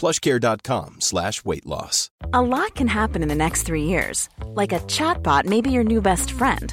plushcare.com slash weight loss. A lot can happen in the next three years. Like a chatbot may be your new best friend.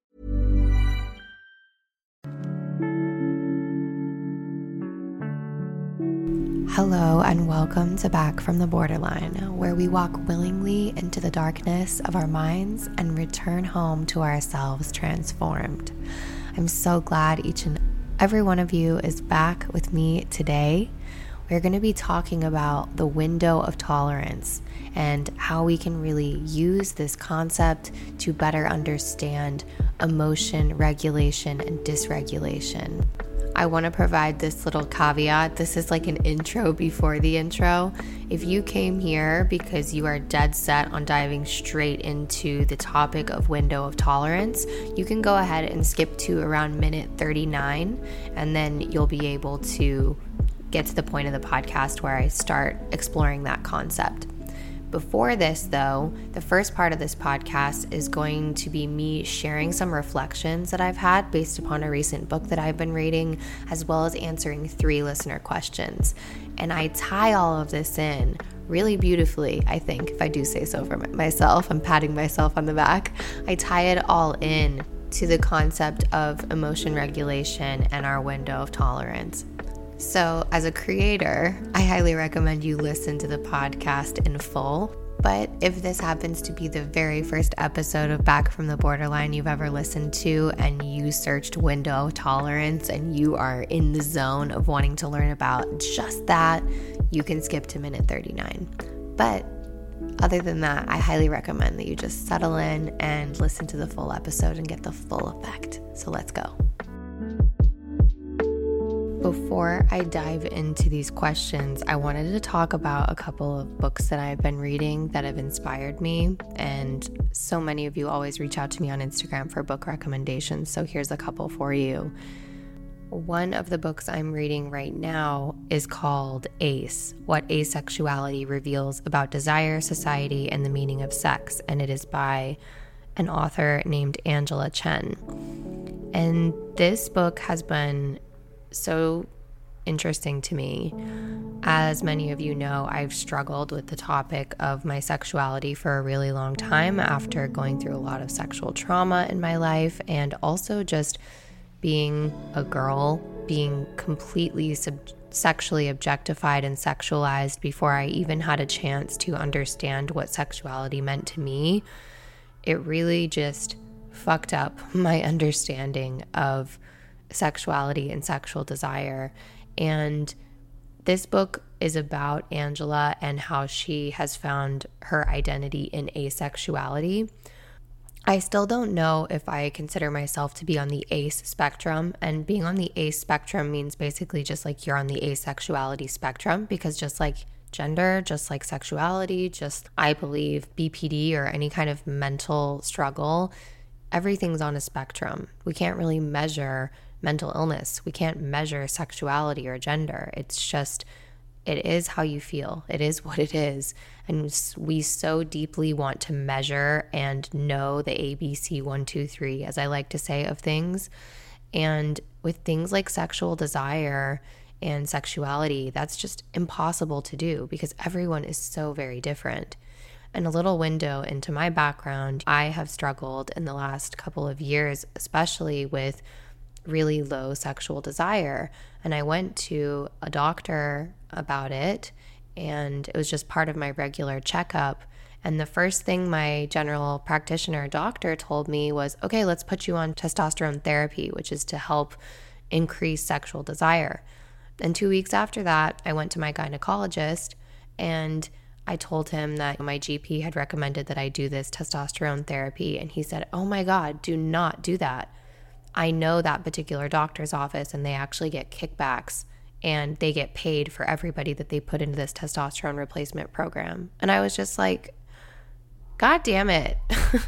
Hello, and welcome to Back from the Borderline, where we walk willingly into the darkness of our minds and return home to ourselves transformed. I'm so glad each and every one of you is back with me today. We're going to be talking about the window of tolerance and how we can really use this concept to better understand emotion regulation and dysregulation. I want to provide this little caveat. This is like an intro before the intro. If you came here because you are dead set on diving straight into the topic of window of tolerance, you can go ahead and skip to around minute 39, and then you'll be able to get to the point of the podcast where I start exploring that concept. Before this, though, the first part of this podcast is going to be me sharing some reflections that I've had based upon a recent book that I've been reading, as well as answering three listener questions. And I tie all of this in really beautifully, I think, if I do say so for myself. I'm patting myself on the back. I tie it all in to the concept of emotion regulation and our window of tolerance. So, as a creator, I highly recommend you listen to the podcast in full. But if this happens to be the very first episode of Back from the Borderline you've ever listened to, and you searched window tolerance and you are in the zone of wanting to learn about just that, you can skip to minute 39. But other than that, I highly recommend that you just settle in and listen to the full episode and get the full effect. So let's go. Before I dive into these questions, I wanted to talk about a couple of books that I've been reading that have inspired me. And so many of you always reach out to me on Instagram for book recommendations. So here's a couple for you. One of the books I'm reading right now is called Ace What Asexuality Reveals About Desire, Society, and the Meaning of Sex. And it is by an author named Angela Chen. And this book has been so interesting to me. As many of you know, I've struggled with the topic of my sexuality for a really long time after going through a lot of sexual trauma in my life and also just being a girl, being completely sub- sexually objectified and sexualized before I even had a chance to understand what sexuality meant to me. It really just fucked up my understanding of sexuality and sexual desire. And this book is about Angela and how she has found her identity in asexuality. I still don't know if I consider myself to be on the ace spectrum. And being on the ace spectrum means basically just like you're on the asexuality spectrum, because just like gender, just like sexuality, just I believe BPD or any kind of mental struggle, everything's on a spectrum. We can't really measure mental illness, we can't measure sexuality or gender. It's just, it is how you feel, it is what it is. And we so deeply want to measure and know the ABC one, two, three, as I like to say, of things. And with things like sexual desire and sexuality, that's just impossible to do because everyone is so very different. And a little window into my background, I have struggled in the last couple of years, especially with really low sexual desire. And I went to a doctor about it, and it was just part of my regular checkup. And the first thing my general practitioner doctor told me was, okay, let's put you on testosterone therapy, which is to help increase sexual desire. And two weeks after that, I went to my gynecologist and I told him that my GP had recommended that I do this testosterone therapy. And he said, Oh my God, do not do that. I know that particular doctor's office and they actually get kickbacks and they get paid for everybody that they put into this testosterone replacement program. And I was just like, God damn it.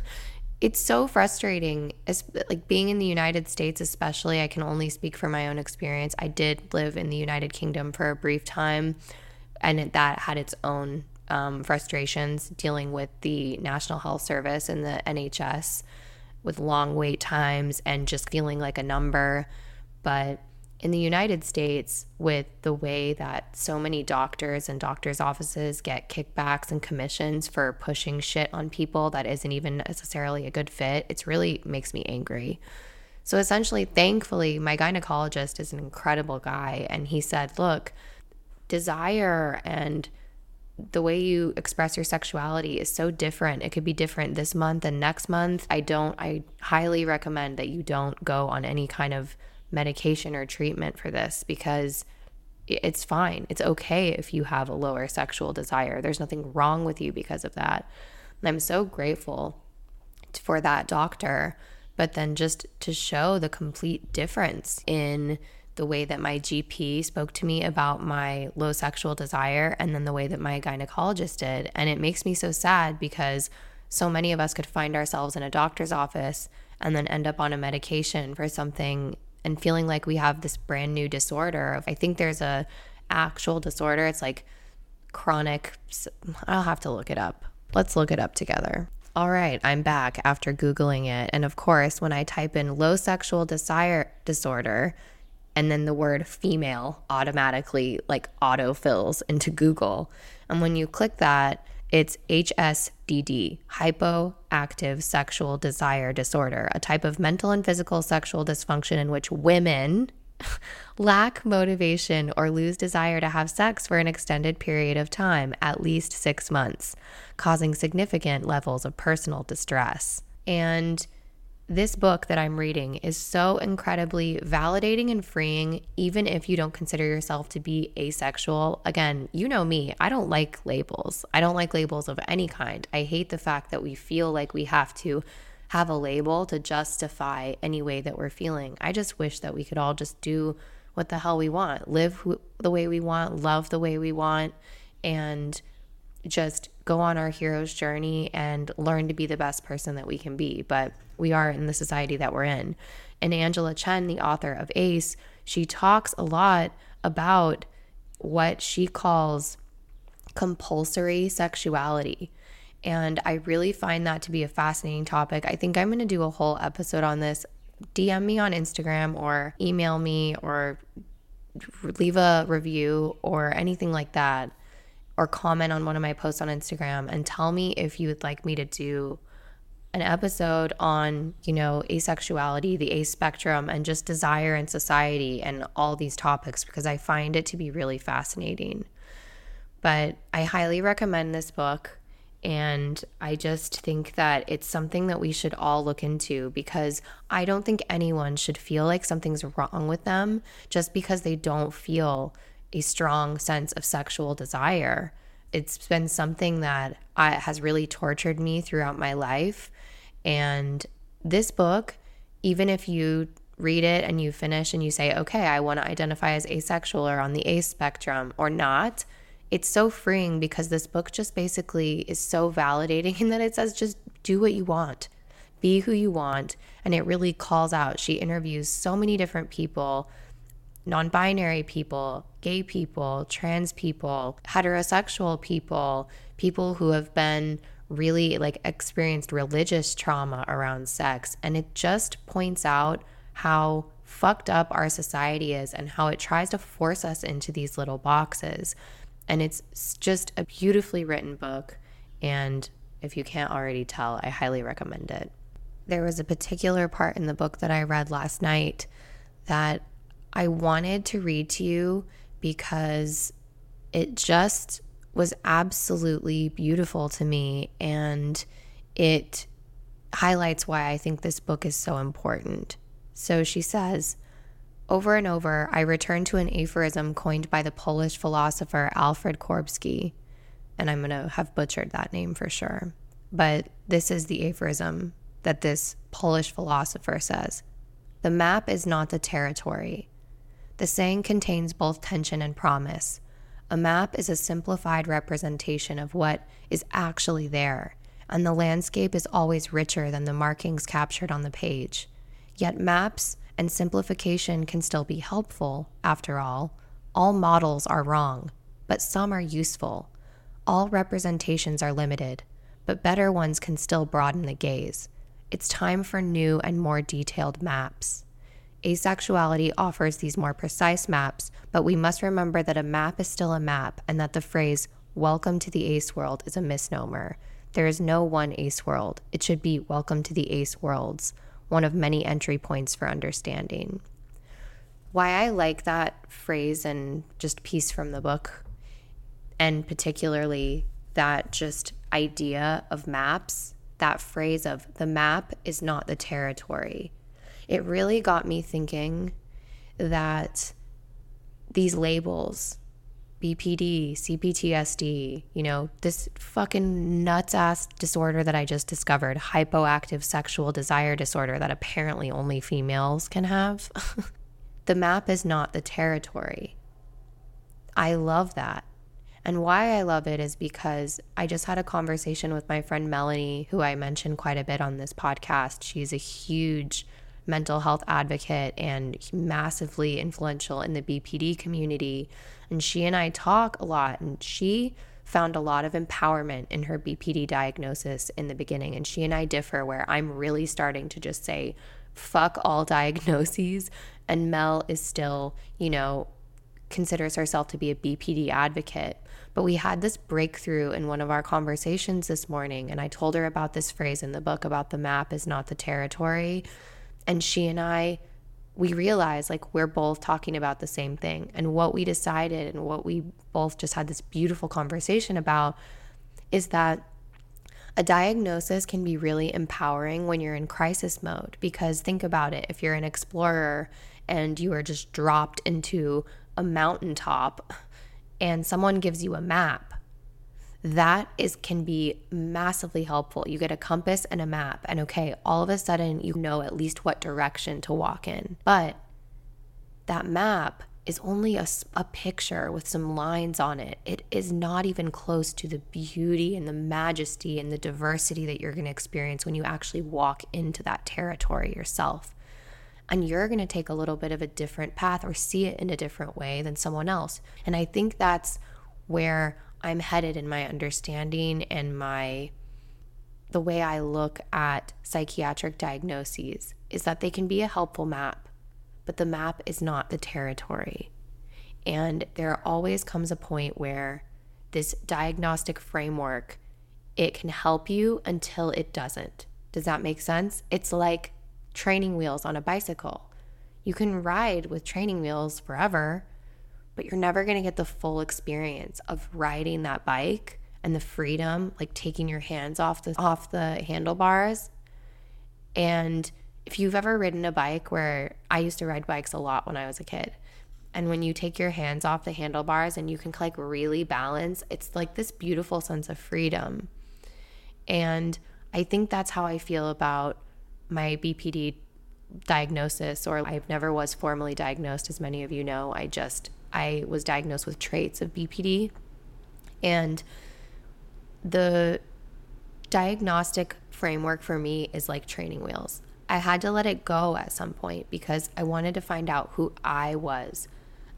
it's so frustrating. It's like being in the United States, especially. I can only speak from my own experience. I did live in the United Kingdom for a brief time, and that had its own um, frustrations dealing with the National Health Service and the NHS with long wait times and just feeling like a number. But in the United States, with the way that so many doctors and doctors' offices get kickbacks and commissions for pushing shit on people that isn't even necessarily a good fit, it really makes me angry. So essentially, thankfully, my gynecologist is an incredible guy. And he said, look, desire and the way you express your sexuality is so different. It could be different this month and next month. I don't, I highly recommend that you don't go on any kind of medication or treatment for this because it's fine. It's okay if you have a lower sexual desire. There's nothing wrong with you because of that. And I'm so grateful for that doctor. But then just to show the complete difference in the way that my GP spoke to me about my low sexual desire and then the way that my gynecologist did. And it makes me so sad because so many of us could find ourselves in a doctor's office and then end up on a medication for something and feeling like we have this brand new disorder. I think there's a actual disorder. It's like chronic I'll have to look it up. Let's look it up together. All right, I'm back after googling it. And of course, when I type in low sexual desire disorder, and then the word female automatically like autofills into Google. And when you click that, it's HSDD, hypoactive sexual desire disorder, a type of mental and physical sexual dysfunction in which women lack motivation or lose desire to have sex for an extended period of time, at least six months, causing significant levels of personal distress. And this book that I'm reading is so incredibly validating and freeing, even if you don't consider yourself to be asexual. Again, you know me, I don't like labels. I don't like labels of any kind. I hate the fact that we feel like we have to have a label to justify any way that we're feeling. I just wish that we could all just do what the hell we want, live the way we want, love the way we want, and just go on our hero's journey and learn to be the best person that we can be. But we are in the society that we're in. And Angela Chen, the author of ACE, she talks a lot about what she calls compulsory sexuality. And I really find that to be a fascinating topic. I think I'm going to do a whole episode on this. DM me on Instagram or email me or leave a review or anything like that or comment on one of my posts on Instagram and tell me if you would like me to do an episode on, you know, asexuality, the ace spectrum, and just desire in society and all these topics because I find it to be really fascinating. But I highly recommend this book. And I just think that it's something that we should all look into because I don't think anyone should feel like something's wrong with them just because they don't feel a strong sense of sexual desire. It's been something that I, has really tortured me throughout my life. And this book, even if you read it and you finish and you say, okay, I want to identify as asexual or on the A spectrum or not, it's so freeing because this book just basically is so validating in that it says just do what you want, be who you want. And it really calls out. She interviews so many different people non binary people, gay people, trans people, heterosexual people, people who have been really like experienced religious trauma around sex. And it just points out how fucked up our society is and how it tries to force us into these little boxes. And it's just a beautifully written book. And if you can't already tell, I highly recommend it. There was a particular part in the book that I read last night that I wanted to read to you because it just was absolutely beautiful to me. And it highlights why I think this book is so important. So she says, over and over, I return to an aphorism coined by the Polish philosopher Alfred Korbski. And I'm going to have butchered that name for sure. But this is the aphorism that this Polish philosopher says The map is not the territory. The saying contains both tension and promise. A map is a simplified representation of what is actually there, and the landscape is always richer than the markings captured on the page. Yet maps and simplification can still be helpful, after all. All models are wrong, but some are useful. All representations are limited, but better ones can still broaden the gaze. It's time for new and more detailed maps. Asexuality offers these more precise maps, but we must remember that a map is still a map and that the phrase, Welcome to the Ace World, is a misnomer. There is no one Ace World. It should be Welcome to the Ace Worlds one of many entry points for understanding. Why I like that phrase and just piece from the book, and particularly that just idea of maps, that phrase of the map is not the territory, it really got me thinking that these labels, BPD, CPTSD, you know, this fucking nuts ass disorder that I just discovered, hypoactive sexual desire disorder that apparently only females can have. the map is not the territory. I love that. And why I love it is because I just had a conversation with my friend Melanie, who I mentioned quite a bit on this podcast. She's a huge mental health advocate and massively influential in the BPD community. And she and I talk a lot, and she found a lot of empowerment in her BPD diagnosis in the beginning. And she and I differ where I'm really starting to just say, fuck all diagnoses. And Mel is still, you know, considers herself to be a BPD advocate. But we had this breakthrough in one of our conversations this morning. And I told her about this phrase in the book about the map is not the territory. And she and I, we realized like we're both talking about the same thing. And what we decided and what we both just had this beautiful conversation about is that a diagnosis can be really empowering when you're in crisis mode because think about it if you're an explorer and you are just dropped into a mountaintop and someone gives you a map that is can be massively helpful. You get a compass and a map and okay, all of a sudden you know at least what direction to walk in. But that map is only a, a picture with some lines on it. It is not even close to the beauty and the majesty and the diversity that you're going to experience when you actually walk into that territory yourself. And you're going to take a little bit of a different path or see it in a different way than someone else. And I think that's where I'm headed in my understanding and my the way I look at psychiatric diagnoses is that they can be a helpful map, but the map is not the territory. And there always comes a point where this diagnostic framework it can help you until it doesn't. Does that make sense? It's like training wheels on a bicycle. You can ride with training wheels forever, but you're never going to get the full experience of riding that bike and the freedom like taking your hands off the off the handlebars and if you've ever ridden a bike where I used to ride bikes a lot when I was a kid And when you take your hands off the handlebars and you can like really balance, it's like this beautiful sense of freedom. And I think that's how I feel about my BPD diagnosis, or I've never was formally diagnosed, as many of you know. I just, I was diagnosed with traits of BPD. And the diagnostic framework for me is like training wheels. I had to let it go at some point because I wanted to find out who I was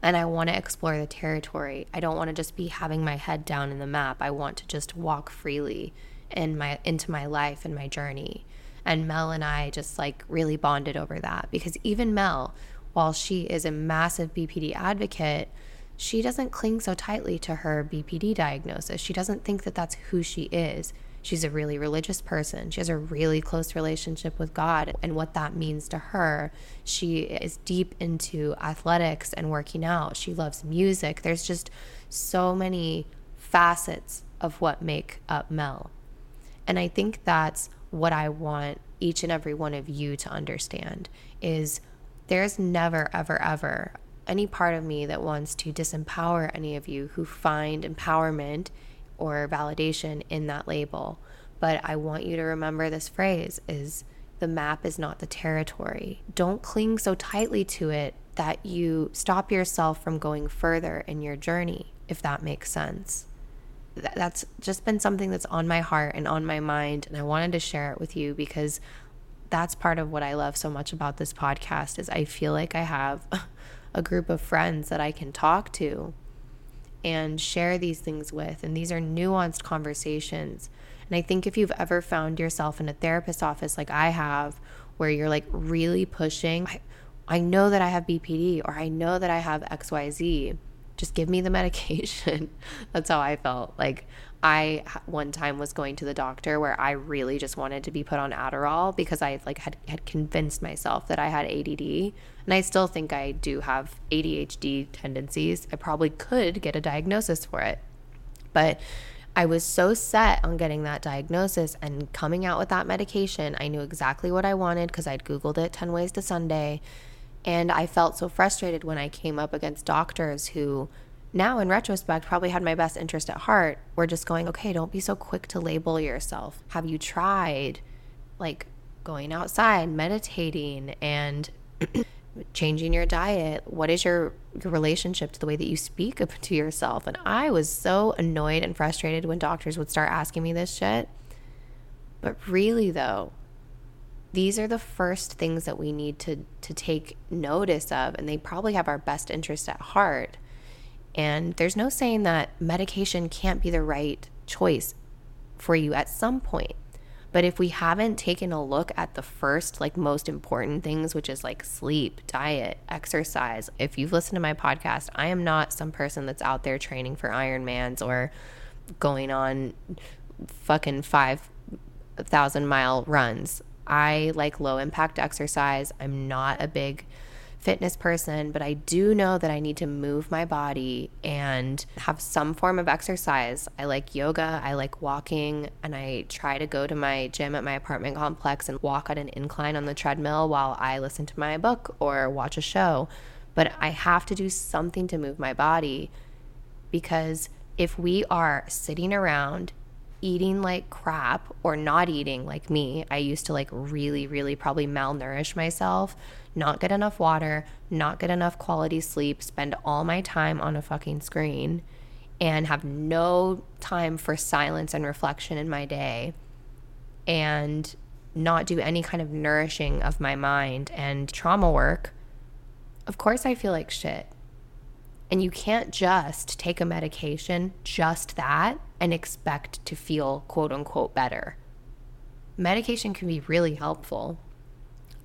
and I want to explore the territory. I don't want to just be having my head down in the map. I want to just walk freely in my into my life and my journey. And Mel and I just like really bonded over that because even Mel, while she is a massive BPD advocate, she doesn't cling so tightly to her BPD diagnosis. She doesn't think that that's who she is. She's a really religious person. She has a really close relationship with God and what that means to her. She is deep into athletics and working out. She loves music. There's just so many facets of what make up Mel. And I think that's what I want each and every one of you to understand is there's never ever ever any part of me that wants to disempower any of you who find empowerment or validation in that label. But I want you to remember this phrase is the map is not the territory. Don't cling so tightly to it that you stop yourself from going further in your journey, if that makes sense. That's just been something that's on my heart and on my mind and I wanted to share it with you because that's part of what I love so much about this podcast is I feel like I have a group of friends that I can talk to and share these things with. And these are nuanced conversations. And I think if you've ever found yourself in a therapist's office like I have, where you're like really pushing, I, I know that I have BPD or I know that I have XYZ, just give me the medication. That's how I felt. Like I one time was going to the doctor where I really just wanted to be put on Adderall because I like had had convinced myself that I had ADD and I still think I do have ADHD tendencies. I probably could get a diagnosis for it. But I was so set on getting that diagnosis and coming out with that medication. I knew exactly what I wanted because I'd Googled it 10 ways to Sunday. And I felt so frustrated when I came up against doctors who, now in retrospect, probably had my best interest at heart. We're just going, okay, don't be so quick to label yourself. Have you tried like going outside, meditating, and changing your diet what is your, your relationship to the way that you speak to yourself and i was so annoyed and frustrated when doctors would start asking me this shit but really though these are the first things that we need to to take notice of and they probably have our best interest at heart and there's no saying that medication can't be the right choice for you at some point but if we haven't taken a look at the first, like most important things, which is like sleep, diet, exercise, if you've listened to my podcast, I am not some person that's out there training for Ironmans or going on fucking 5,000 mile runs. I like low impact exercise. I'm not a big fitness person, but I do know that I need to move my body and have some form of exercise. I like yoga, I like walking, and I try to go to my gym at my apartment complex and walk on an incline on the treadmill while I listen to my book or watch a show. But I have to do something to move my body because if we are sitting around eating like crap or not eating like me, I used to like really, really probably malnourish myself not get enough water, not get enough quality sleep, spend all my time on a fucking screen, and have no time for silence and reflection in my day, and not do any kind of nourishing of my mind and trauma work, of course I feel like shit. And you can't just take a medication, just that, and expect to feel quote unquote better. Medication can be really helpful,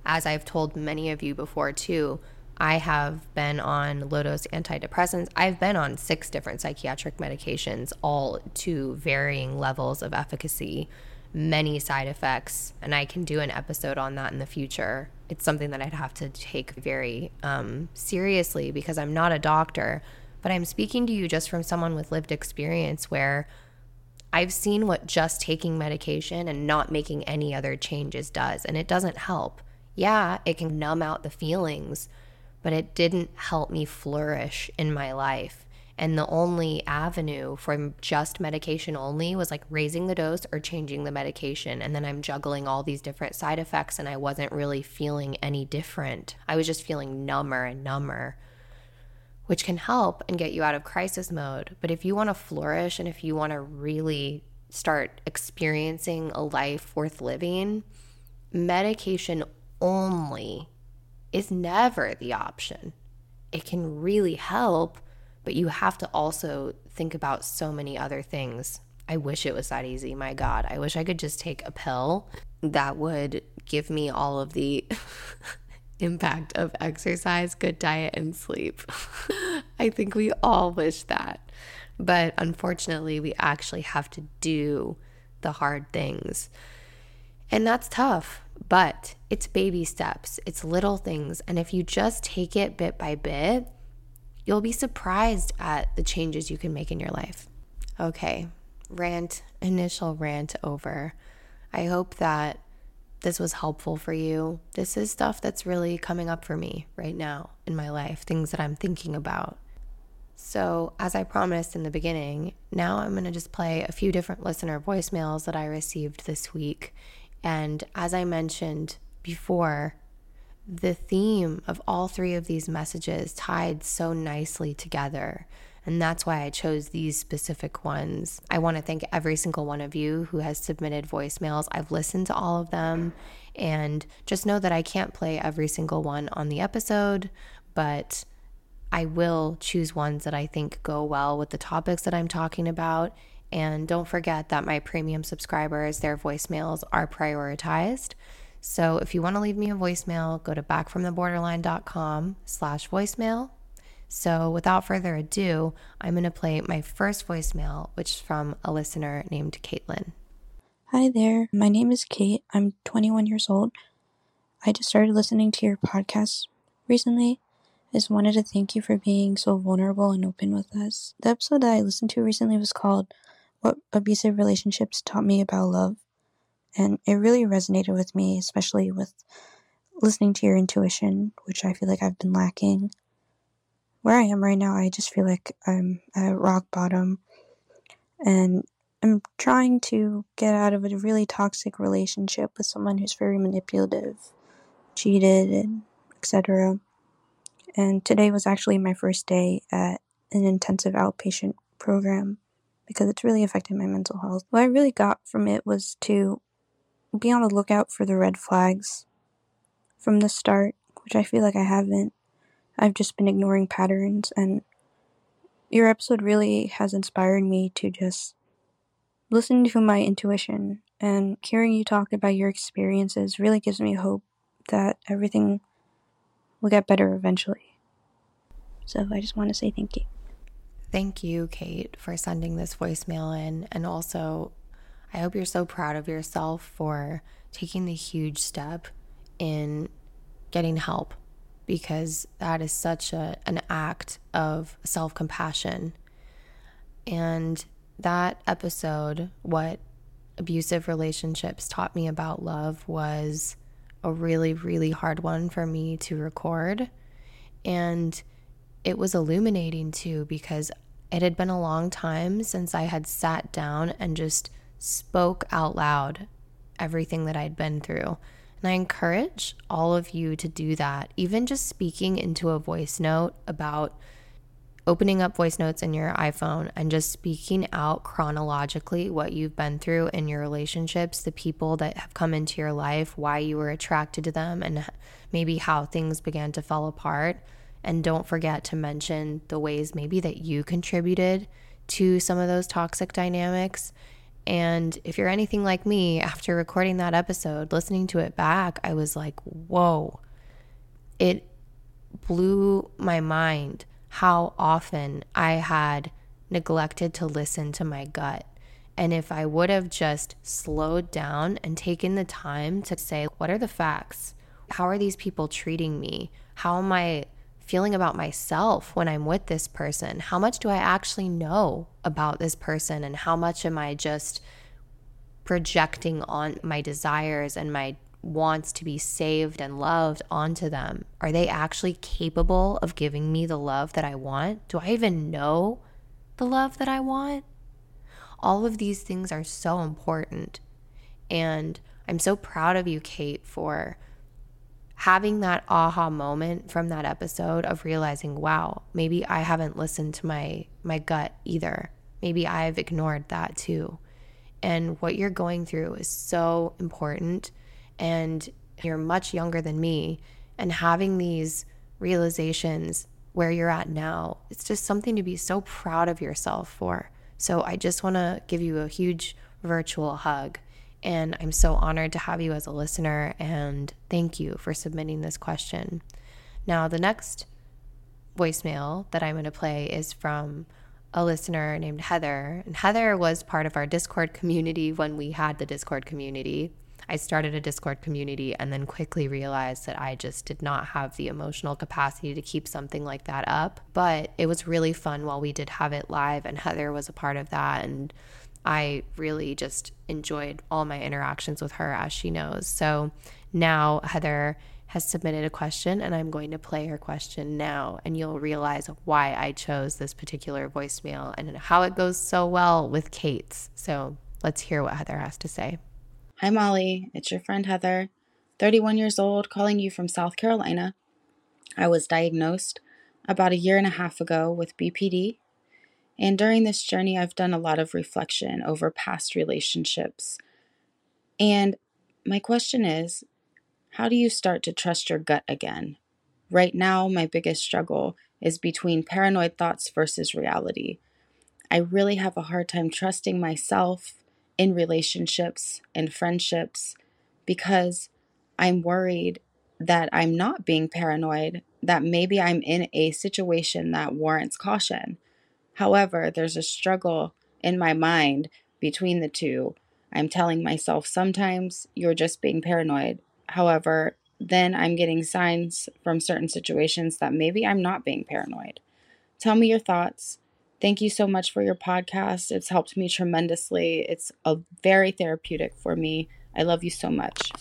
as I've told many of you before too, I have been on low dose antidepressants. I've been on six different psychiatric medications, all to varying levels of efficacy, many side effects. And I can do an episode on that in the future. It's something that I'd have to take very um, seriously because I'm not a doctor, but I'm speaking to you just from someone with lived experience where I've seen what just taking medication and not making any other changes does, and it doesn't help yeah, it can numb out the feelings, but it didn't help me flourish in my life. And the only avenue for just medication only was like raising the dose or changing the medication. And then I'm juggling all these different side effects, and I wasn't really feeling any different. I was just feeling number and number, which can help and get you out of crisis mode. But if you want to flourish and if you want to really start experiencing a life worth living, medication only is never the option. It can really help, but you have to also think about so many other things. I wish it was that easy. My God, I wish I could just take a pill that would give me all of the impact of exercise, good diet, and sleep. I think we all wish that. But unfortunately, we actually have to do the hard things. And that's tough, but it's baby steps, it's little things. And if you just take it bit by bit, you'll be surprised at the changes you can make in your life. Okay, rant, initial rant over. I hope that this was helpful for you. This is stuff that's really coming up for me right now in my life, things that I'm thinking about. So, as I promised in the beginning, now I'm going to just play a few different listener voicemails that I received this week. And as I mentioned before, the theme of all three of these messages tied so nicely together. And that's why I chose these specific ones. I want to thank every single one of you who has submitted voicemails. I've listened to all of them. And just know that I can't play every single one on the episode, but I will choose ones that I think go well with the topics that I'm talking about. And don't forget that my premium subscribers, their voicemails are prioritized. So if you want to leave me a voicemail, go to backfromtheborderline.com slash voicemail. So without further ado, I'm going to play my first voicemail, which is from a listener named Caitlin. Hi there. My name is Kate. I'm 21 years old. I just started listening to your podcast recently. I just wanted to thank you for being so vulnerable and open with us. The episode that I listened to recently was called What Abusive Relationships Taught Me About Love. And it really resonated with me, especially with listening to your intuition, which I feel like I've been lacking. Where I am right now, I just feel like I'm at rock bottom and I'm trying to get out of a really toxic relationship with someone who's very manipulative, cheated, and etc. And today was actually my first day at an intensive outpatient program because it's really affected my mental health. What I really got from it was to be on the lookout for the red flags from the start, which I feel like I haven't. I've just been ignoring patterns, and your episode really has inspired me to just listen to my intuition. And hearing you talk about your experiences really gives me hope that everything will get better eventually. So I just want to say thank you. Thank you, Kate, for sending this voicemail in. And also, I hope you're so proud of yourself for taking the huge step in getting help because that is such a, an act of self compassion. And that episode, what abusive relationships taught me about love, was a really, really hard one for me to record. And it was illuminating too because it had been a long time since I had sat down and just spoke out loud everything that I'd been through. And I encourage all of you to do that, even just speaking into a voice note about opening up voice notes in your iPhone and just speaking out chronologically what you've been through in your relationships, the people that have come into your life, why you were attracted to them, and maybe how things began to fall apart. And don't forget to mention the ways maybe that you contributed to some of those toxic dynamics and if you're anything like me, after recording that episode, listening to it back, I was like, whoa. It blew my mind how often I had neglected to listen to my gut. And if I would have just slowed down and taken the time to say, what are the facts? How are these people treating me? How am I feeling about myself when I'm with this person? How much do I actually know about this person? And how much am I just projecting on my desires and my wants to be saved and loved onto them? Are they actually capable of giving me the love that I want? Do I even know the love that I want? All of these things are so important. And I'm so proud of you, Kate, for having that aha moment from that episode of realizing, wow, maybe I haven't listened to my my gut either. Maybe I've ignored that too. And what you're going through is so important and you're much younger than me and having these realizations where you're at now, it's just something to be so proud of yourself for. So I just want to give you a huge virtual hug and I'm so honored to have you as a listener and thank you for submitting this question. Now, the next voicemail that I'm going to play is from a listener named Heather. And Heather was part of our Discord community when we had the Discord community. I started a Discord community and then quickly realized that I just did not have the emotional capacity to keep something like that up. But it was really fun while we did have it live, and Heather was a part of that. And I really just enjoyed all my interactions with her, as she knows. So now Heather has submitted a question, and I'm going to play her question now, and you'll realize why I chose this particular voicemail and how it goes so well with Kate's. So let's hear what Heather has to say. Hi, Molly. It's your friend Heather, 31 years old, calling you from South Carolina. I was diagnosed about a year and a half ago with BPD and during this journey, I've done a lot of reflection over past relationships. And my question is how do you start to trust your gut again? Right now, my biggest struggle is between paranoid thoughts versus reality. I really have a hard time trusting myself in relationships and friendships because I'm worried that I'm not being paranoid, that maybe I'm in a situation that warrants caution. However, there's a struggle in my mind between the two. I'm telling myself sometimes you're just being paranoid. However, then I'm getting signs from certain situations that maybe I'm not being paranoid. Tell me your thoughts. Thank you so much for your podcast. It's helped me tremendously. It's a very therapeutic for me. I love you so much.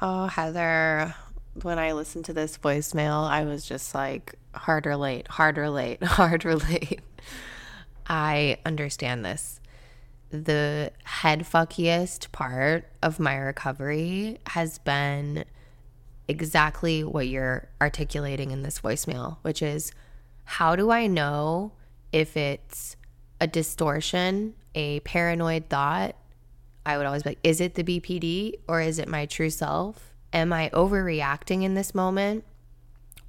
Oh, Heather, when I listened to this voicemail, I was just like, hard relate, hard relate, hard relate. I understand this. The head fuckiest part of my recovery has been exactly what you're articulating in this voicemail, which is how do I know if it's a distortion, a paranoid thought? I would always be like, is it the BPD or is it my true self? Am I overreacting in this moment?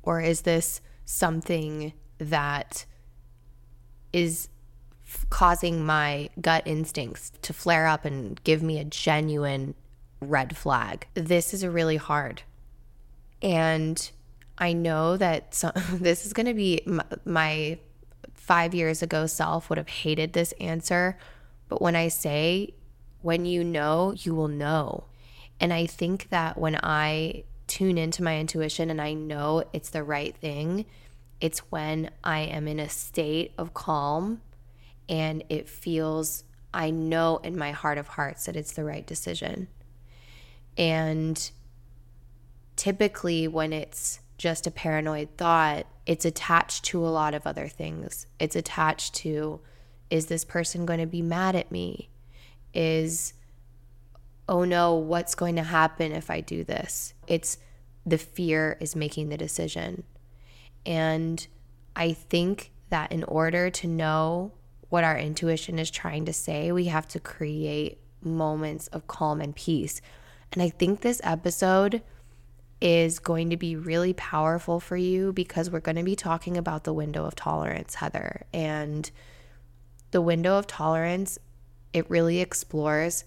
Or is this something that is f- causing my gut instincts to flare up and give me a genuine red flag. This is a really hard. And I know that some, this is going to be my, my five years ago self would have hated this answer. But when I say, when you know, you will know. And I think that when I tune into my intuition and I know it's the right thing, it's when I am in a state of calm and it feels, I know in my heart of hearts that it's the right decision. And typically, when it's just a paranoid thought, it's attached to a lot of other things. It's attached to, is this person going to be mad at me? Is, oh no, what's going to happen if I do this? It's the fear is making the decision. And I think that in order to know what our intuition is trying to say, we have to create moments of calm and peace. And I think this episode is going to be really powerful for you because we're going to be talking about the window of tolerance, Heather. And the window of tolerance, it really explores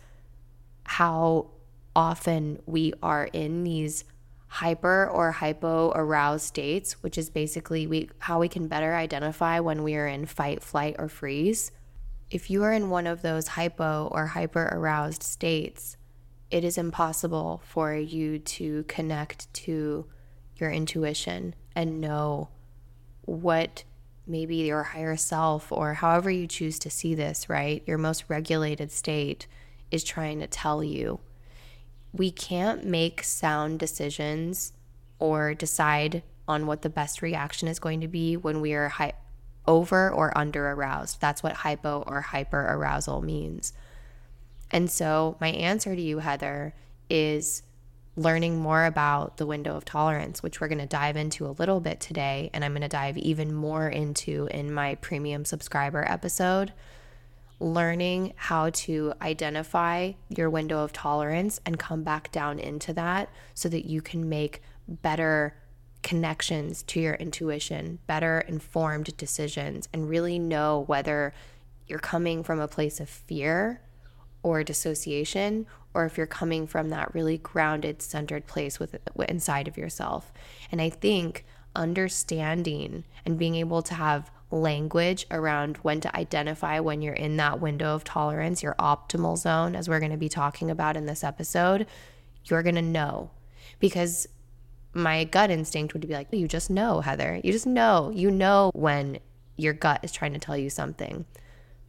how often we are in these hyper or hypo aroused states, which is basically we how we can better identify when we are in fight, flight, or freeze. If you are in one of those hypo or hyper aroused states, it is impossible for you to connect to your intuition and know what maybe your higher self or however you choose to see this, right? Your most regulated state is trying to tell you we can't make sound decisions or decide on what the best reaction is going to be when we are hi- over or under aroused. That's what hypo or hyper arousal means. And so, my answer to you, Heather, is learning more about the window of tolerance, which we're going to dive into a little bit today. And I'm going to dive even more into in my premium subscriber episode. Learning how to identify your window of tolerance and come back down into that so that you can make better connections to your intuition, better informed decisions, and really know whether you're coming from a place of fear or dissociation or if you're coming from that really grounded centered place with inside of yourself. And i think understanding and being able to have language around when to identify when you're in that window of tolerance your optimal zone as we're going to be talking about in this episode you're going to know. Because my gut instinct would be like you just know heather. You just know. You know when your gut is trying to tell you something.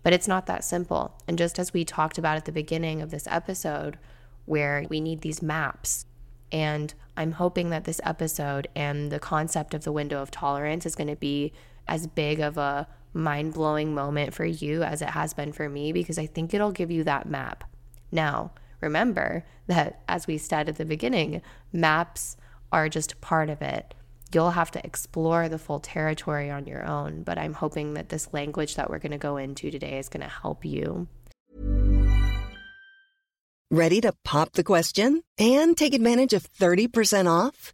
But it's not that simple. And just as we talked about at the beginning of this episode, where we need these maps, and I'm hoping that this episode and the concept of the window of tolerance is going to be as big of a mind blowing moment for you as it has been for me, because I think it'll give you that map. Now, remember that as we said at the beginning, maps are just part of it you'll have to explore the full territory on your own. But I'm hoping that this language that we're going to go into today is going to help you. Ready to pop the question and take advantage of 30% off?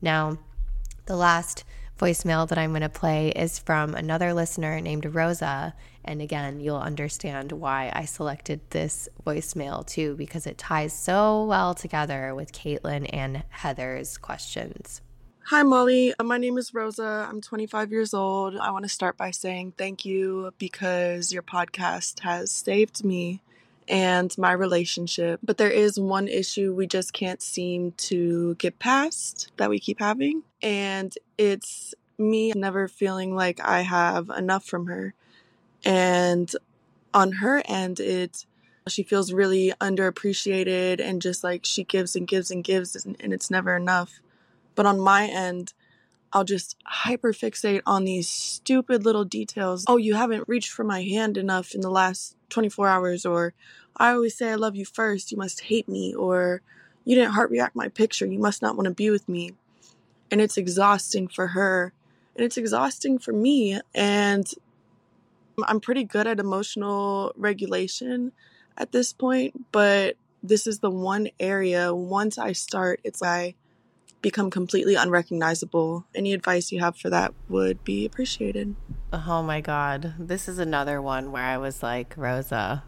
Now, the last voicemail that I'm going to play is from another listener named Rosa, and again, you'll understand why I selected this voicemail too because it ties so well together with Caitlin and Heather's questions. Hi, Molly. Uh, my name is Rosa. I'm 25 years old. I want to start by saying thank you because your podcast has saved me and my relationship. But there is one issue we just can't seem to get past that we keep having, and it's me never feeling like I have enough from her. And on her end, it she feels really underappreciated and just like she gives and gives and gives and, and it's never enough but on my end, I'll just hyperfixate on these stupid little details. Oh, you haven't reached for my hand enough in the last 24 hours, or I always say I love you first, you must hate me, or you didn't heart react my picture, you must not want to be with me. And it's exhausting for her, and it's exhausting for me. And I'm pretty good at emotional regulation at this point, but this is the one area once I start, it's like become completely unrecognizable. Any advice you have for that would be appreciated. Oh my God. This is another one where I was like, Rosa,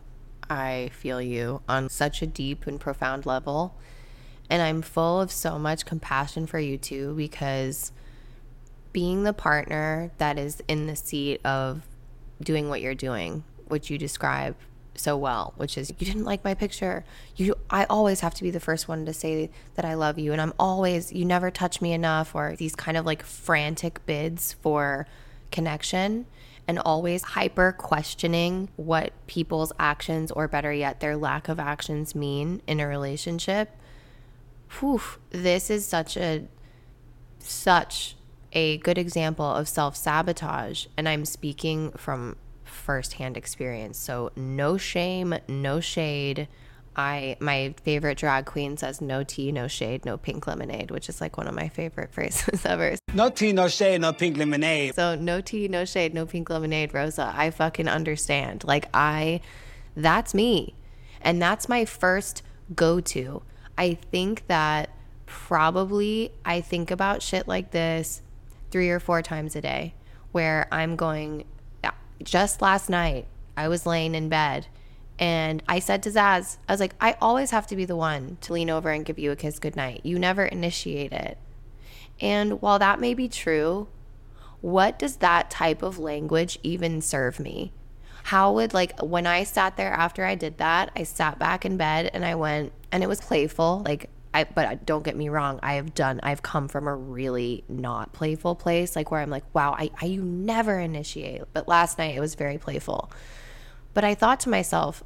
I feel you on such a deep and profound level. And I'm full of so much compassion for you too, because being the partner that is in the seat of doing what you're doing, which you describe so well, which is you didn't like my picture. You I always have to be the first one to say that I love you and I'm always you never touch me enough or these kind of like frantic bids for connection and always hyper questioning what people's actions or better yet their lack of actions mean in a relationship. Whew, this is such a such a good example of self-sabotage and I'm speaking from firsthand experience. So, no shame, no shade. I my favorite drag queen says no tea, no shade, no pink lemonade, which is like one of my favorite phrases ever. No tea, no shade, no pink lemonade. So no tea, no shade, no pink lemonade, Rosa. I fucking understand. Like I that's me. And that's my first go-to. I think that probably I think about shit like this 3 or 4 times a day where I'm going just last night I was laying in bed and I said to Zaz, I was like, I always have to be the one to lean over and give you a kiss goodnight. You never initiate it. And while that may be true, what does that type of language even serve me? How would, like, when I sat there after I did that, I sat back in bed and I went, and it was playful. Like, I, but don't get me wrong, I have done, I've come from a really not playful place, like where I'm like, wow, I, I you never initiate. But last night it was very playful. But I thought to myself,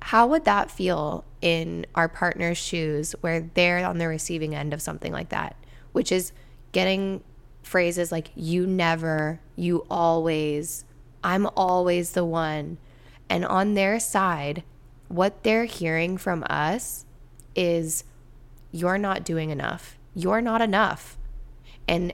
how would that feel in our partner's shoes where they're on the receiving end of something like that, which is getting phrases like, you never, you always, I'm always the one. And on their side, what they're hearing from us is, you're not doing enough. You're not enough. And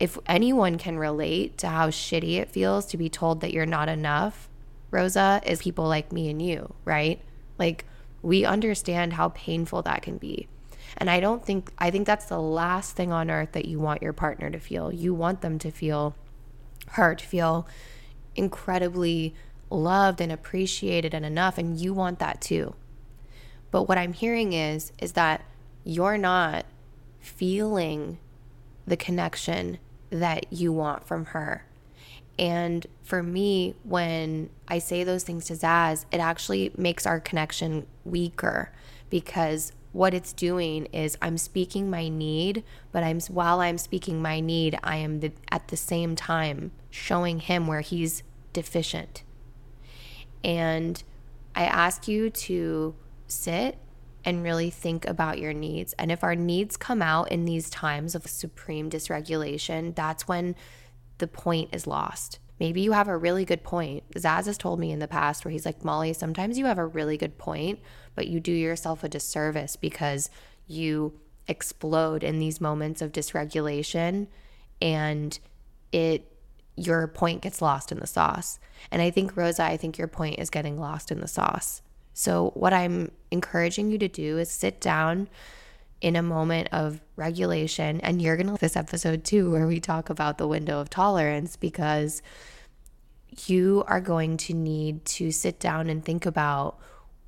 if anyone can relate to how shitty it feels to be told that you're not enough, Rosa, is people like me and you, right? Like we understand how painful that can be. And I don't think, I think that's the last thing on earth that you want your partner to feel. You want them to feel hurt, feel incredibly loved and appreciated and enough. And you want that too. But what I'm hearing is, is that you're not feeling the connection that you want from her. And for me, when I say those things to Zaz, it actually makes our connection weaker because what it's doing is I'm speaking my need, but I'm while I'm speaking my need, I am the, at the same time showing him where he's deficient. And I ask you to sit and really think about your needs. And if our needs come out in these times of supreme dysregulation, that's when the point is lost. Maybe you have a really good point. Zaz has told me in the past where he's like, Molly, sometimes you have a really good point, but you do yourself a disservice because you explode in these moments of dysregulation and it your point gets lost in the sauce. And I think Rosa, I think your point is getting lost in the sauce. So, what I'm encouraging you to do is sit down in a moment of regulation. And you're going to this episode too, where we talk about the window of tolerance because you are going to need to sit down and think about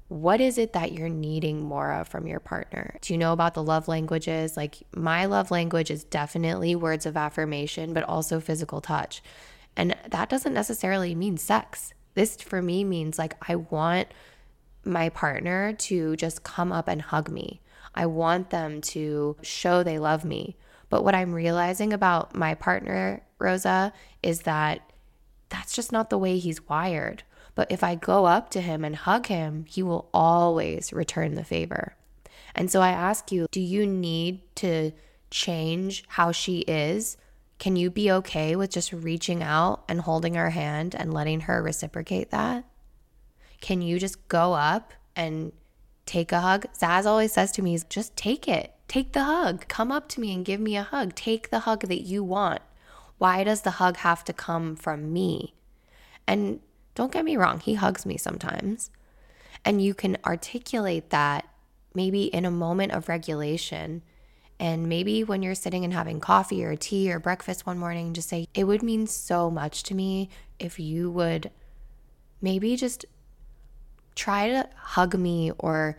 what is it that you're needing more of from your partner? Do you know about the love languages? Like, my love language is definitely words of affirmation, but also physical touch. And that doesn't necessarily mean sex. This for me means like, I want my partner to just come up and hug me. I want them to show they love me. But what I'm realizing about my partner, Rosa, is that that's just not the way he's wired. But if I go up to him and hug him, he will always return the favor. And so I ask you, do you need to change how she is? Can you be okay with just reaching out and holding her hand and letting her reciprocate that? Can you just go up and take a hug? Zaz always says to me, just take it. Take the hug. Come up to me and give me a hug. Take the hug that you want. Why does the hug have to come from me? And don't get me wrong, he hugs me sometimes. And you can articulate that maybe in a moment of regulation. And maybe when you're sitting and having coffee or tea or breakfast one morning, just say, It would mean so much to me if you would maybe just try to hug me or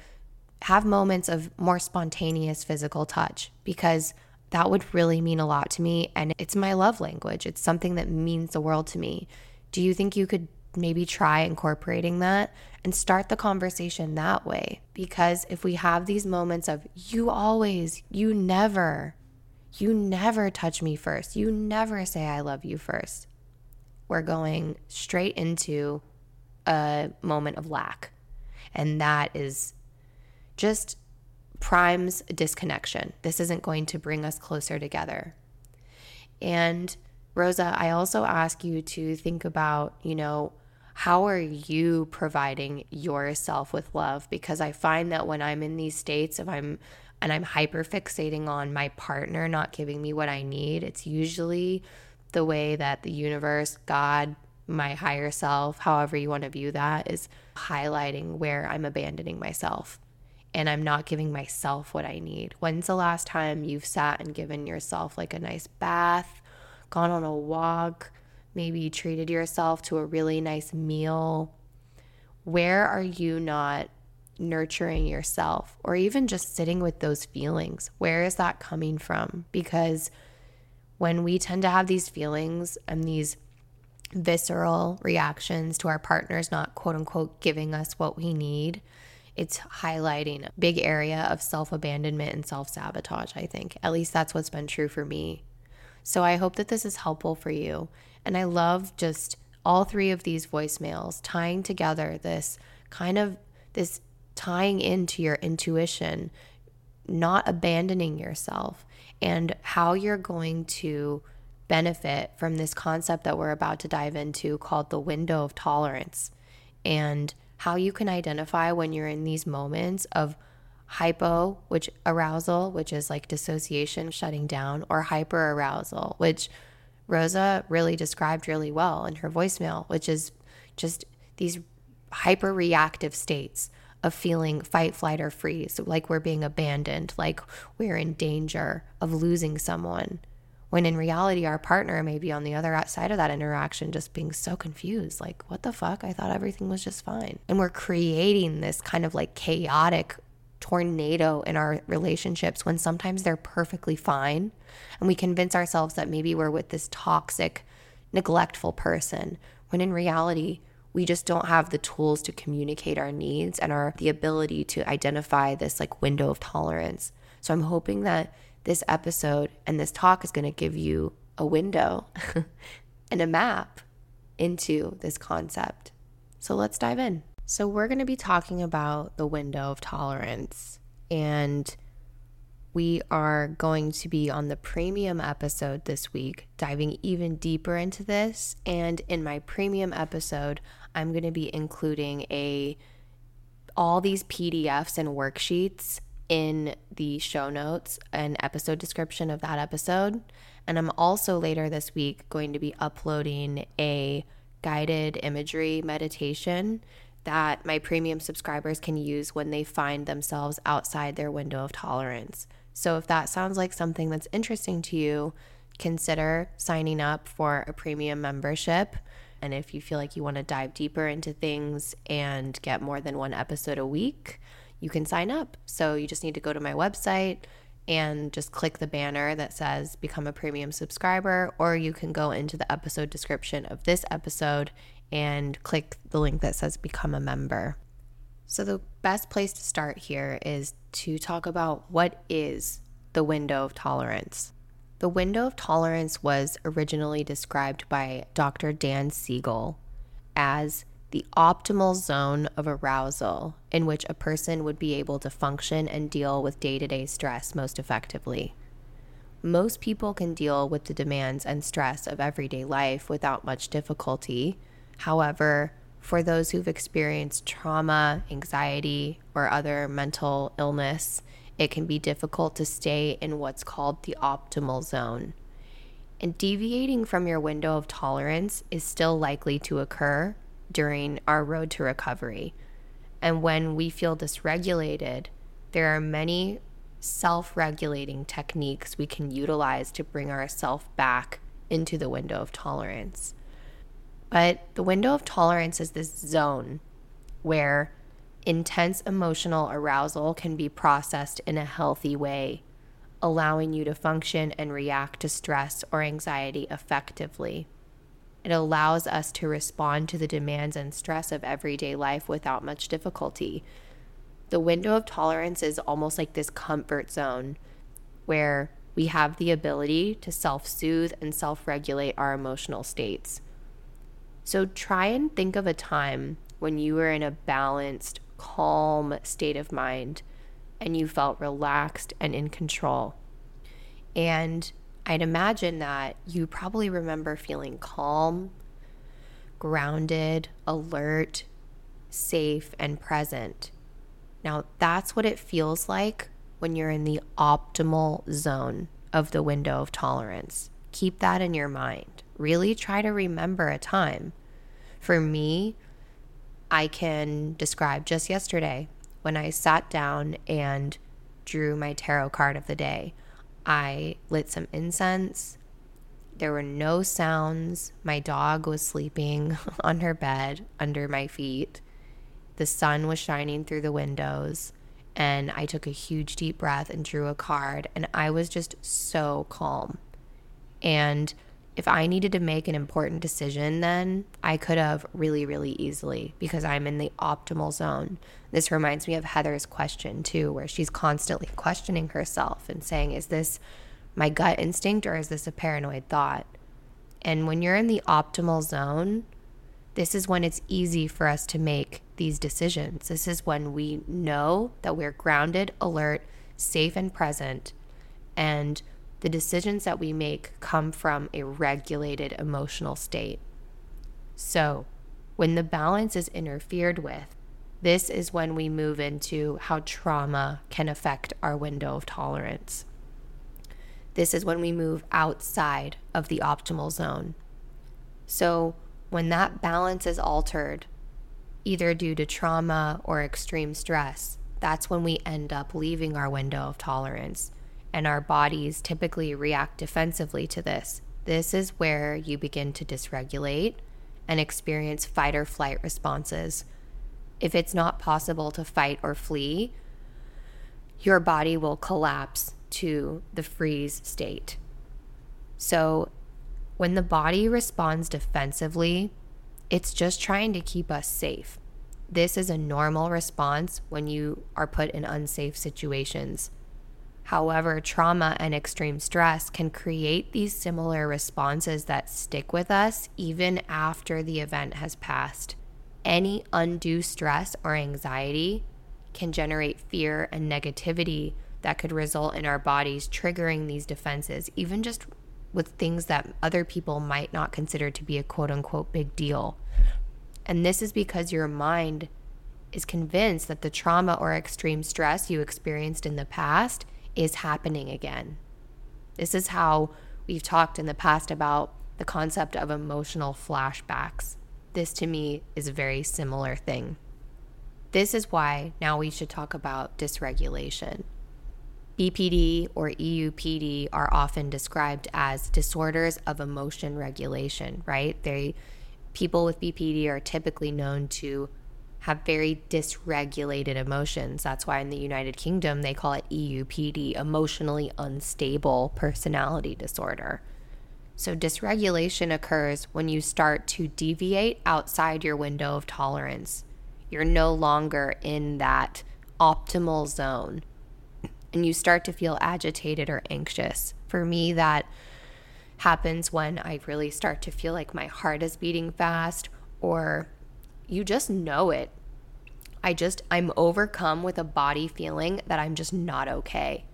have moments of more spontaneous physical touch because that would really mean a lot to me. And it's my love language, it's something that means the world to me. Do you think you could maybe try incorporating that and start the conversation that way? Because if we have these moments of, you always, you never, you never touch me first, you never say I love you first, we're going straight into a moment of lack. And that is just primes disconnection. This isn't going to bring us closer together. And Rosa, I also ask you to think about, you know, how are you providing yourself with love? Because I find that when I'm in these states, if I'm and I'm hyper fixating on my partner not giving me what I need, it's usually the way that the universe, God, my higher self, however you want to view that, is highlighting where I'm abandoning myself and I'm not giving myself what I need. When's the last time you've sat and given yourself like a nice bath, gone on a walk, maybe treated yourself to a really nice meal? Where are you not nurturing yourself or even just sitting with those feelings? Where is that coming from? Because when we tend to have these feelings and these visceral reactions to our partners not quote unquote giving us what we need, it's highlighting a big area of self abandonment and self sabotage, I think. At least that's what's been true for me. So I hope that this is helpful for you. And I love just all three of these voicemails tying together this kind of this tying into your intuition, not abandoning yourself, and how you're going to benefit from this concept that we're about to dive into called the window of tolerance. And how you can identify when you're in these moments of hypo, which arousal, which is like dissociation shutting down, or hyper arousal, which Rosa really described really well in her voicemail, which is just these hyper reactive states of feeling fight, flight, or freeze, like we're being abandoned, like we're in danger of losing someone when in reality our partner may be on the other side of that interaction just being so confused like what the fuck? I thought everything was just fine. And we're creating this kind of like chaotic tornado in our relationships when sometimes they're perfectly fine and we convince ourselves that maybe we're with this toxic neglectful person when in reality we just don't have the tools to communicate our needs and our the ability to identify this like window of tolerance. So i'm hoping that this episode and this talk is going to give you a window and a map into this concept. So let's dive in. So, we're going to be talking about the window of tolerance, and we are going to be on the premium episode this week, diving even deeper into this. And in my premium episode, I'm going to be including a all these PDFs and worksheets in the show notes and episode description of that episode. And I'm also later this week going to be uploading a guided imagery meditation that my premium subscribers can use when they find themselves outside their window of tolerance. So if that sounds like something that's interesting to you, consider signing up for a premium membership. And if you feel like you want to dive deeper into things and get more than one episode a week, you can sign up. So you just need to go to my website and just click the banner that says become a premium subscriber, or you can go into the episode description of this episode and click the link that says become a member. So, the best place to start here is to talk about what is the window of tolerance. The window of tolerance was originally described by Dr. Dan Siegel as the optimal zone of arousal in which a person would be able to function and deal with day to day stress most effectively. Most people can deal with the demands and stress of everyday life without much difficulty. However, for those who've experienced trauma, anxiety, or other mental illness, it can be difficult to stay in what's called the optimal zone. And deviating from your window of tolerance is still likely to occur during our road to recovery. And when we feel dysregulated, there are many self regulating techniques we can utilize to bring ourselves back into the window of tolerance. But the window of tolerance is this zone where intense emotional arousal can be processed in a healthy way, allowing you to function and react to stress or anxiety effectively. It allows us to respond to the demands and stress of everyday life without much difficulty. The window of tolerance is almost like this comfort zone where we have the ability to self soothe and self regulate our emotional states. So try and think of a time when you were in a balanced, calm state of mind and you felt relaxed and in control. And I'd imagine that you probably remember feeling calm, grounded, alert, safe, and present. Now, that's what it feels like when you're in the optimal zone of the window of tolerance. Keep that in your mind. Really try to remember a time. For me, I can describe just yesterday when I sat down and drew my tarot card of the day. I lit some incense. There were no sounds. My dog was sleeping on her bed under my feet. The sun was shining through the windows. And I took a huge deep breath and drew a card. And I was just so calm. And if I needed to make an important decision, then I could have really, really easily because I'm in the optimal zone. This reminds me of Heather's question, too, where she's constantly questioning herself and saying, Is this my gut instinct or is this a paranoid thought? And when you're in the optimal zone, this is when it's easy for us to make these decisions. This is when we know that we're grounded, alert, safe, and present. And the decisions that we make come from a regulated emotional state. So, when the balance is interfered with, this is when we move into how trauma can affect our window of tolerance. This is when we move outside of the optimal zone. So, when that balance is altered, either due to trauma or extreme stress, that's when we end up leaving our window of tolerance and our bodies typically react defensively to this. This is where you begin to dysregulate and experience fight or flight responses. If it's not possible to fight or flee, your body will collapse to the freeze state. So, when the body responds defensively, it's just trying to keep us safe. This is a normal response when you are put in unsafe situations. However, trauma and extreme stress can create these similar responses that stick with us even after the event has passed. Any undue stress or anxiety can generate fear and negativity that could result in our bodies triggering these defenses, even just with things that other people might not consider to be a quote unquote big deal. And this is because your mind is convinced that the trauma or extreme stress you experienced in the past is happening again. This is how we've talked in the past about the concept of emotional flashbacks. This to me is a very similar thing. This is why now we should talk about dysregulation. BPD or EUPD are often described as disorders of emotion regulation, right? They people with BPD are typically known to have very dysregulated emotions. That's why in the United Kingdom they call it EUPD, emotionally unstable personality disorder. So, dysregulation occurs when you start to deviate outside your window of tolerance. You're no longer in that optimal zone and you start to feel agitated or anxious. For me, that happens when I really start to feel like my heart is beating fast or you just know it I just, I'm overcome with a body feeling that I'm just not okay.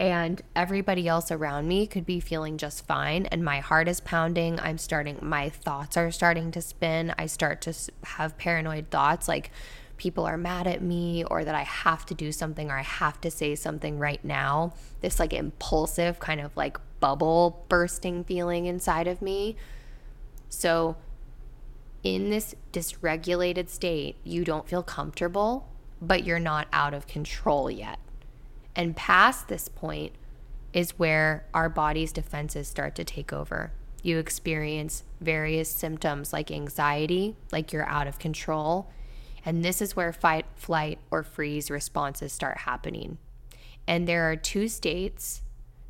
And everybody else around me could be feeling just fine. And my heart is pounding. I'm starting, my thoughts are starting to spin. I start to have paranoid thoughts like people are mad at me or that I have to do something or I have to say something right now. This like impulsive kind of like bubble bursting feeling inside of me. So, in this dysregulated state, you don't feel comfortable, but you're not out of control yet. And past this point is where our body's defenses start to take over. You experience various symptoms like anxiety, like you're out of control. And this is where fight, flight, or freeze responses start happening. And there are two states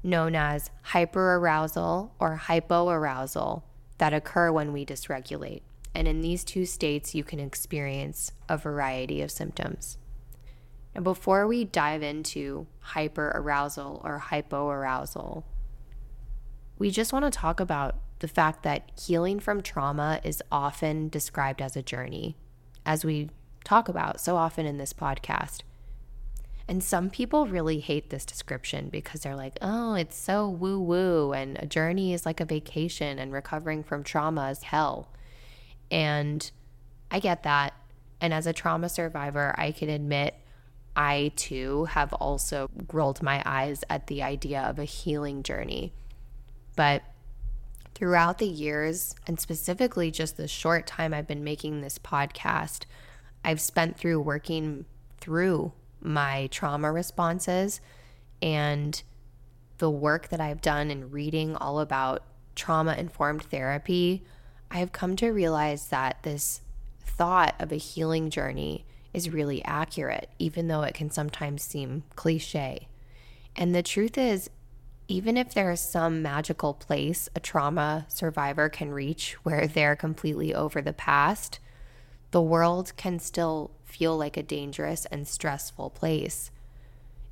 known as hyperarousal or hypoarousal that occur when we dysregulate. And in these two states, you can experience a variety of symptoms. Now, before we dive into hyperarousal or hypoarousal, we just want to talk about the fact that healing from trauma is often described as a journey, as we talk about so often in this podcast. And some people really hate this description because they're like, oh, it's so woo woo, and a journey is like a vacation, and recovering from trauma is hell. And I get that. And as a trauma survivor, I can admit I too have also rolled my eyes at the idea of a healing journey. But throughout the years, and specifically just the short time I've been making this podcast, I've spent through working through my trauma responses and the work that I've done in reading all about trauma informed therapy. I have come to realize that this thought of a healing journey is really accurate, even though it can sometimes seem cliche. And the truth is, even if there is some magical place a trauma survivor can reach where they're completely over the past, the world can still feel like a dangerous and stressful place.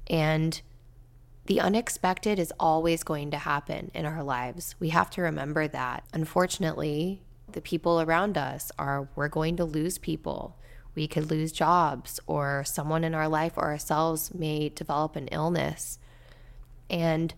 And the unexpected is always going to happen in our lives. We have to remember that. Unfortunately, the people around us are, we're going to lose people. We could lose jobs, or someone in our life or ourselves may develop an illness. And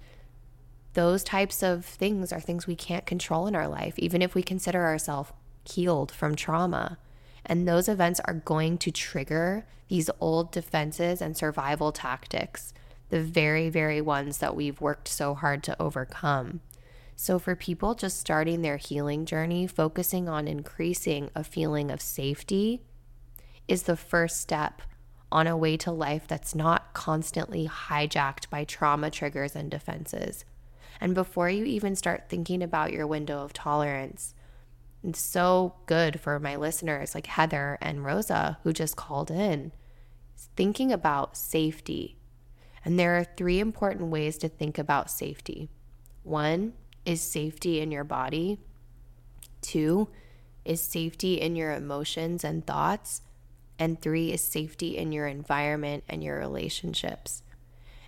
those types of things are things we can't control in our life, even if we consider ourselves healed from trauma. And those events are going to trigger these old defenses and survival tactics, the very, very ones that we've worked so hard to overcome. So, for people just starting their healing journey, focusing on increasing a feeling of safety is the first step on a way to life that's not constantly hijacked by trauma triggers and defenses. And before you even start thinking about your window of tolerance, it's so good for my listeners like Heather and Rosa who just called in, thinking about safety. And there are three important ways to think about safety. One is safety in your body. Two is safety in your emotions and thoughts. And three is safety in your environment and your relationships.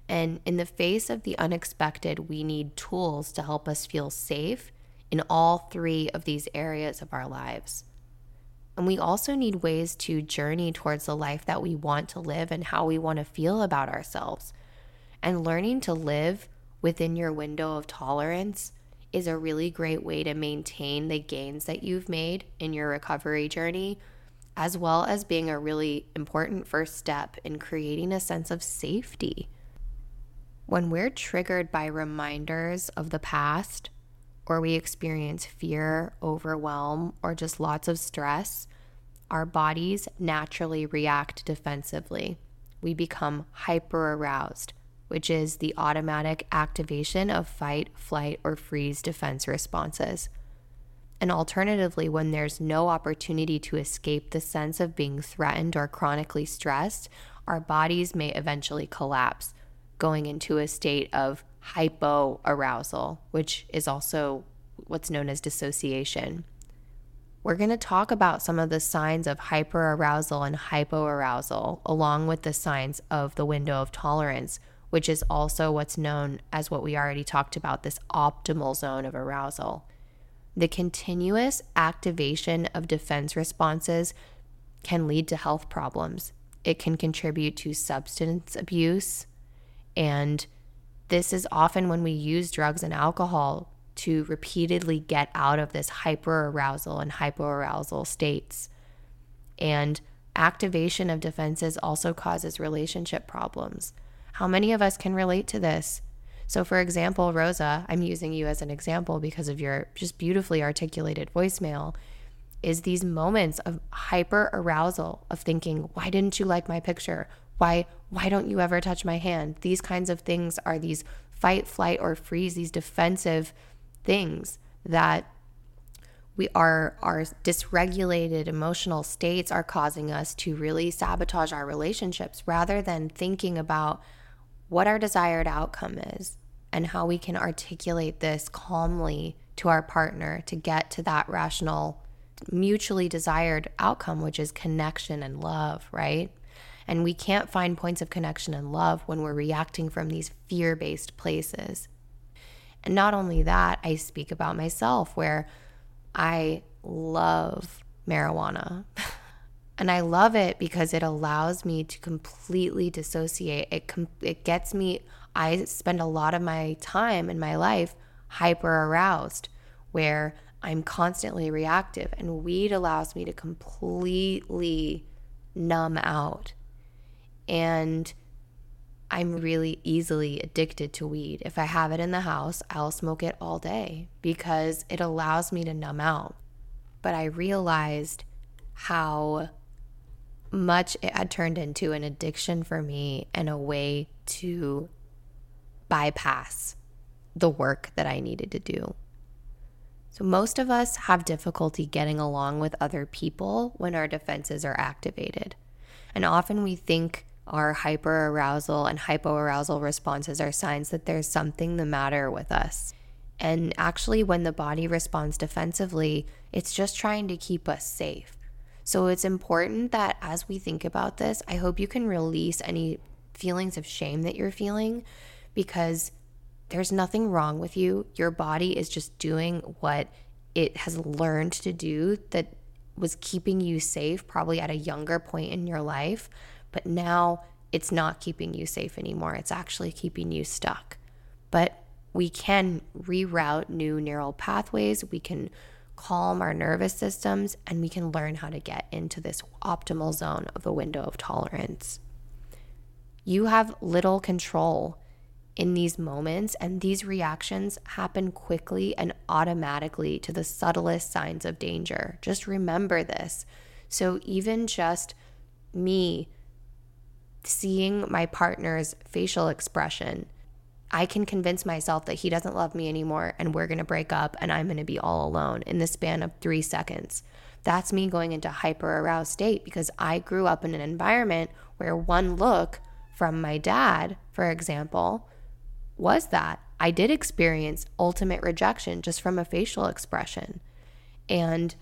And in the face of the unexpected, we need tools to help us feel safe in all three of these areas of our lives. And we also need ways to journey towards the life that we want to live and how we want to feel about ourselves. And learning to live within your window of tolerance is a really great way to maintain the gains that you've made in your recovery journey, as well as being a really important first step in creating a sense of safety. When we're triggered by reminders of the past, or we experience fear, overwhelm, or just lots of stress, our bodies naturally react defensively. We become hyper aroused, which is the automatic activation of fight, flight, or freeze defense responses. And alternatively, when there's no opportunity to escape the sense of being threatened or chronically stressed, our bodies may eventually collapse, going into a state of hypoarousal, which is also what's known as dissociation. We're going to talk about some of the signs of hyperarousal and hypoarousal, along with the signs of the window of tolerance, which is also what's known as what we already talked about this optimal zone of arousal. The continuous activation of defense responses can lead to health problems. It can contribute to substance abuse, and this is often when we use drugs and alcohol to repeatedly get out of this hyper arousal and hypoarousal states. And activation of defenses also causes relationship problems. How many of us can relate to this? So, for example, Rosa, I'm using you as an example because of your just beautifully articulated voicemail, is these moments of hyper arousal of thinking, why didn't you like my picture? Why why don't you ever touch my hand? These kinds of things are these fight, flight, or freeze, these defensive things that we are our dysregulated emotional states are causing us to really sabotage our relationships rather than thinking about what our desired outcome is and how we can articulate this calmly to our partner to get to that rational mutually desired outcome which is connection and love right and we can't find points of connection and love when we're reacting from these fear based places. And not only that, I speak about myself where I love marijuana. and I love it because it allows me to completely dissociate. It com- it gets me I spend a lot of my time in my life hyper aroused where I'm constantly reactive, and weed allows me to completely numb out. And I'm really easily addicted to weed. If I have it in the house, I'll smoke it all day because it allows me to numb out. But I realized how much it had turned into an addiction for me and a way to bypass the work that I needed to do. So, most of us have difficulty getting along with other people when our defenses are activated. And often we think our hyperarousal and hypoarousal responses are signs that there's something the matter with us. And actually, when the body responds defensively, it's just trying to keep us safe. So, it's important that as we think about this, I hope you can release any feelings of shame that you're feeling because there's nothing wrong with you. Your body is just doing what it has learned to do that was keeping you safe, probably at a younger point in your life. But now it's not keeping you safe anymore. It's actually keeping you stuck. But we can reroute new neural pathways. We can calm our nervous systems and we can learn how to get into this optimal zone of the window of tolerance. You have little control in these moments, and these reactions happen quickly and automatically to the subtlest signs of danger. Just remember this. So, even just me seeing my partner's facial expression, I can convince myself that he doesn't love me anymore and we're going to break up and I'm going to be all alone in the span of three seconds. That's me going into hyper aroused state because I grew up in an environment where one look from my dad, for example, was that I did experience ultimate rejection just from a facial expression. And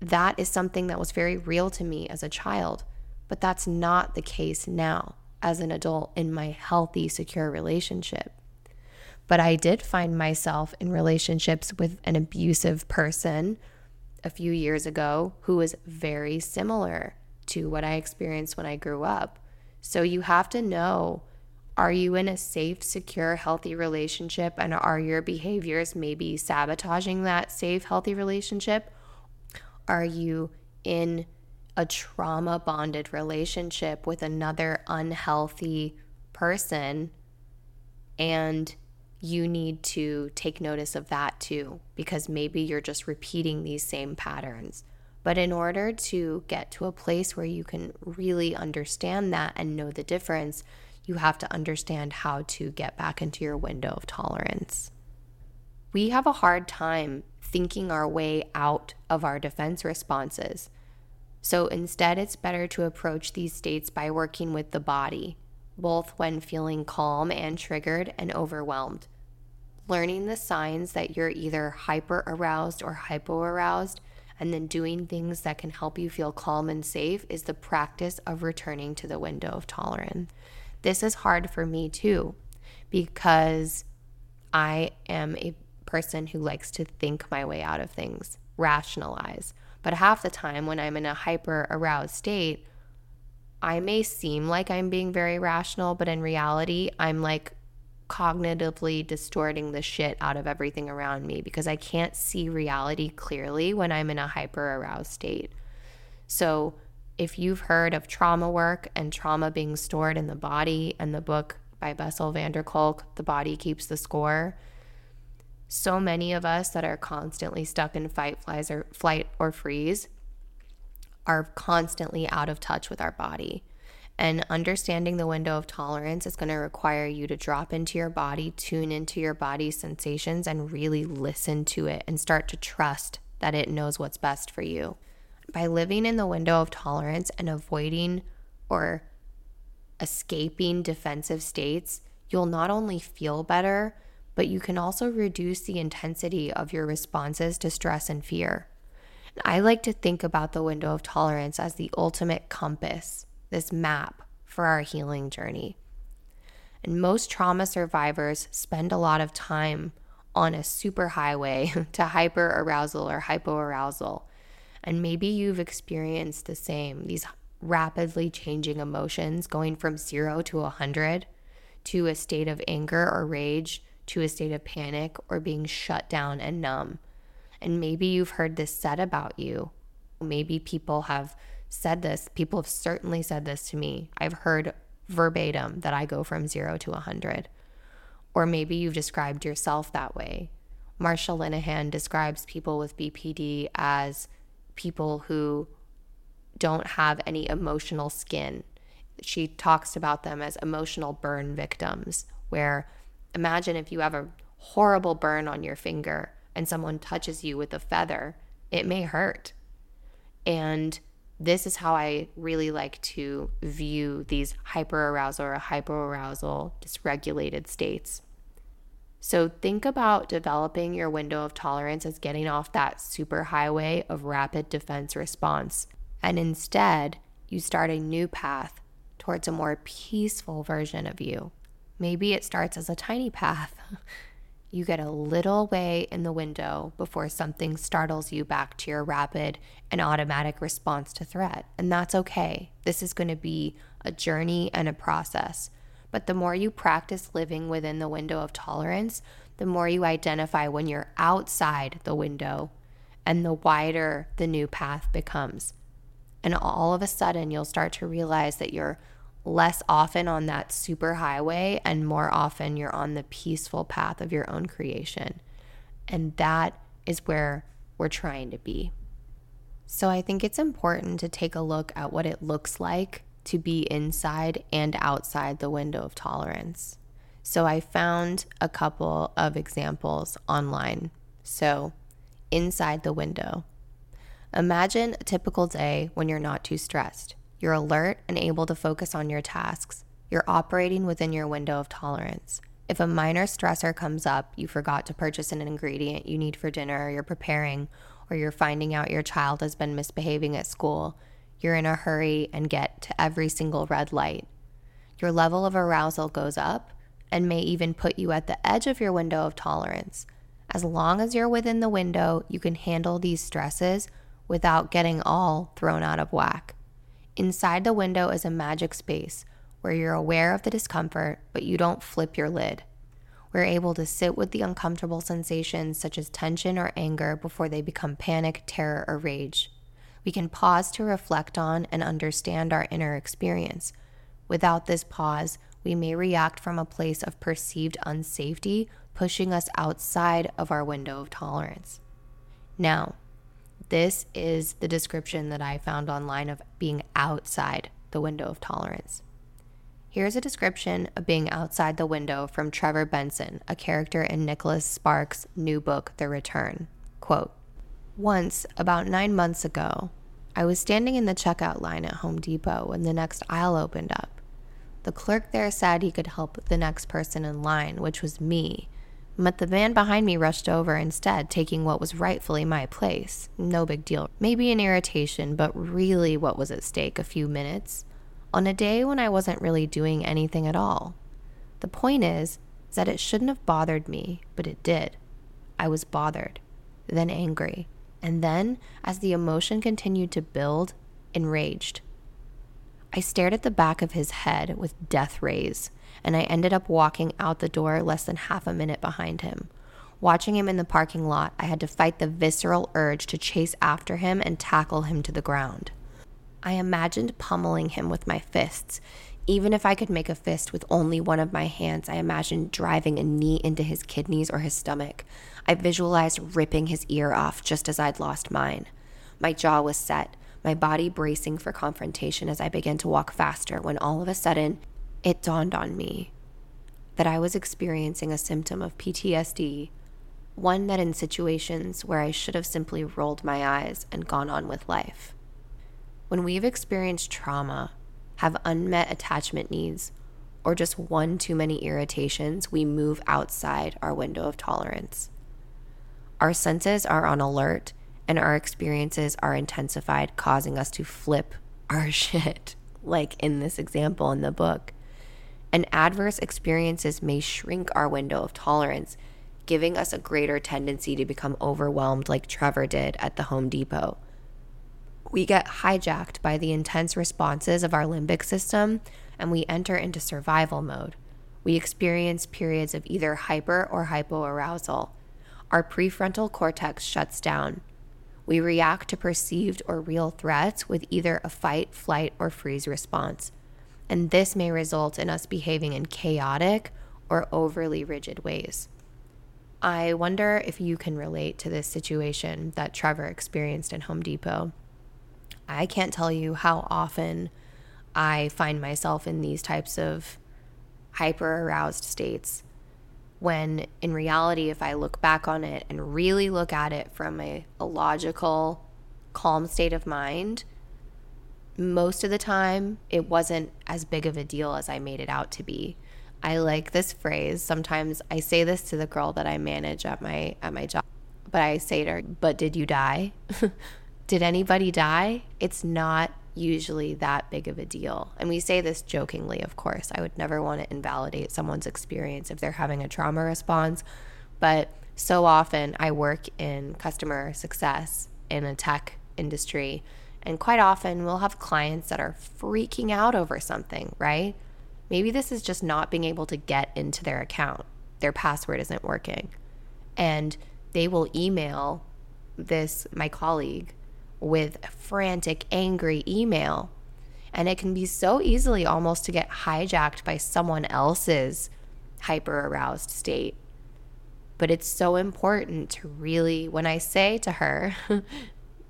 that is something that was very real to me as a child. But that's not the case now as an adult in my healthy, secure relationship. But I did find myself in relationships with an abusive person a few years ago who was very similar to what I experienced when I grew up. So you have to know are you in a safe, secure, healthy relationship? And are your behaviors maybe sabotaging that safe, healthy relationship? Are you in a trauma bonded relationship with another unhealthy person? And you need to take notice of that too, because maybe you're just repeating these same patterns. But in order to get to a place where you can really understand that and know the difference, you have to understand how to get back into your window of tolerance. We have a hard time thinking our way out of our defense responses. So instead, it's better to approach these states by working with the body, both when feeling calm and triggered and overwhelmed. Learning the signs that you're either hyper aroused or hypo aroused, and then doing things that can help you feel calm and safe is the practice of returning to the window of tolerance. This is hard for me too, because I am a person who likes to think my way out of things, rationalize. But half the time, when I'm in a hyper aroused state, I may seem like I'm being very rational, but in reality, I'm like cognitively distorting the shit out of everything around me because I can't see reality clearly when I'm in a hyper aroused state. So, if you've heard of trauma work and trauma being stored in the body and the book by Bessel van der Kolk, The Body Keeps the Score, so many of us that are constantly stuck in fight, flies, or flight or freeze are constantly out of touch with our body. And understanding the window of tolerance is going to require you to drop into your body, tune into your body's sensations, and really listen to it and start to trust that it knows what's best for you by living in the window of tolerance and avoiding or escaping defensive states, you'll not only feel better, but you can also reduce the intensity of your responses to stress and fear. I like to think about the window of tolerance as the ultimate compass, this map for our healing journey. And most trauma survivors spend a lot of time on a superhighway to hyper arousal or hypoarousal and maybe you've experienced the same these rapidly changing emotions going from zero to a 100 to a state of anger or rage to a state of panic or being shut down and numb. And maybe you've heard this said about you. Maybe people have said this. People have certainly said this to me. I've heard verbatim that I go from zero to 100. Or maybe you've described yourself that way. Marsha Linehan describes people with BPD as people who don't have any emotional skin. She talks about them as emotional burn victims, where imagine if you have a horrible burn on your finger and someone touches you with a feather, it may hurt. And this is how I really like to view these hyperarousal or hypoarousal dysregulated states. So think about developing your window of tolerance as getting off that super highway of rapid defense response. And instead, you start a new path towards a more peaceful version of you. Maybe it starts as a tiny path. You get a little way in the window before something startles you back to your rapid and automatic response to threat. And that's okay. This is going to be a journey and a process. But the more you practice living within the window of tolerance, the more you identify when you're outside the window and the wider the new path becomes. And all of a sudden, you'll start to realize that you're less often on that super highway and more often you're on the peaceful path of your own creation. And that is where we're trying to be. So I think it's important to take a look at what it looks like to be inside and outside the window of tolerance. So I found a couple of examples online. So, inside the window. Imagine a typical day when you're not too stressed. You're alert and able to focus on your tasks. You're operating within your window of tolerance. If a minor stressor comes up, you forgot to purchase an ingredient you need for dinner, or you're preparing, or you're finding out your child has been misbehaving at school, you're in a hurry and get to every single red light. Your level of arousal goes up and may even put you at the edge of your window of tolerance. As long as you're within the window, you can handle these stresses without getting all thrown out of whack. Inside the window is a magic space where you're aware of the discomfort, but you don't flip your lid. We're able to sit with the uncomfortable sensations such as tension or anger before they become panic, terror, or rage. We can pause to reflect on and understand our inner experience. Without this pause, we may react from a place of perceived unsafety, pushing us outside of our window of tolerance. Now, this is the description that I found online of being outside the window of tolerance. Here's a description of being outside the window from Trevor Benson, a character in Nicholas Sparks' new book, The Return. Quote Once, about nine months ago, I was standing in the checkout line at Home Depot when the next aisle opened up. The clerk there said he could help the next person in line, which was me, but the man behind me rushed over instead, taking what was rightfully my place. No big deal. Maybe an irritation, but really what was at stake a few minutes on a day when I wasn't really doing anything at all. The point is, that it shouldn't have bothered me, but it did. I was bothered, then angry, and then, as the emotion continued to build, enraged. I stared at the back of his head with death rays and I ended up walking out the door less than half a minute behind him. Watching him in the parking lot, I had to fight the visceral urge to chase after him and tackle him to the ground. I imagined pummeling him with my fists. Even if I could make a fist with only one of my hands, I imagined driving a knee into his kidneys or his stomach. I visualized ripping his ear off just as I'd lost mine. My jaw was set, my body bracing for confrontation as I began to walk faster when all of a sudden it dawned on me that I was experiencing a symptom of PTSD, one that in situations where I should have simply rolled my eyes and gone on with life. When we've experienced trauma, have unmet attachment needs, or just one too many irritations, we move outside our window of tolerance. Our senses are on alert and our experiences are intensified, causing us to flip our shit, like in this example in the book and adverse experiences may shrink our window of tolerance, giving us a greater tendency to become overwhelmed, like Trevor did at the Home Depot. We get hijacked by the intense responses of our limbic system and we enter into survival mode. We experience periods of either hyper or hypoarousal. our prefrontal cortex shuts down. We react to perceived or real threats with either a fight, flight, or freeze response. And this may result in us behaving in chaotic or overly rigid ways. I wonder if you can relate to this situation that Trevor experienced in Home Depot. I can't tell you how often I find myself in these types of hyper aroused states when in reality, if I look back on it and really look at it from a, a logical, calm state of mind, most of the time it wasn't as big of a deal as I made it out to be. I like this phrase. Sometimes I say this to the girl that I manage at my at my job. But I say to her, "But did you die? did anybody die? It's not usually that big of a deal. And we say this jokingly, of course. I would never want to invalidate someone's experience if they're having a trauma response, but so often I work in customer success in a tech industry, and quite often we'll have clients that are freaking out over something, right? Maybe this is just not being able to get into their account. Their password isn't working. And they will email this, my colleague, with a frantic, angry email. And it can be so easily almost to get hijacked by someone else's hyper aroused state. But it's so important to really, when I say to her,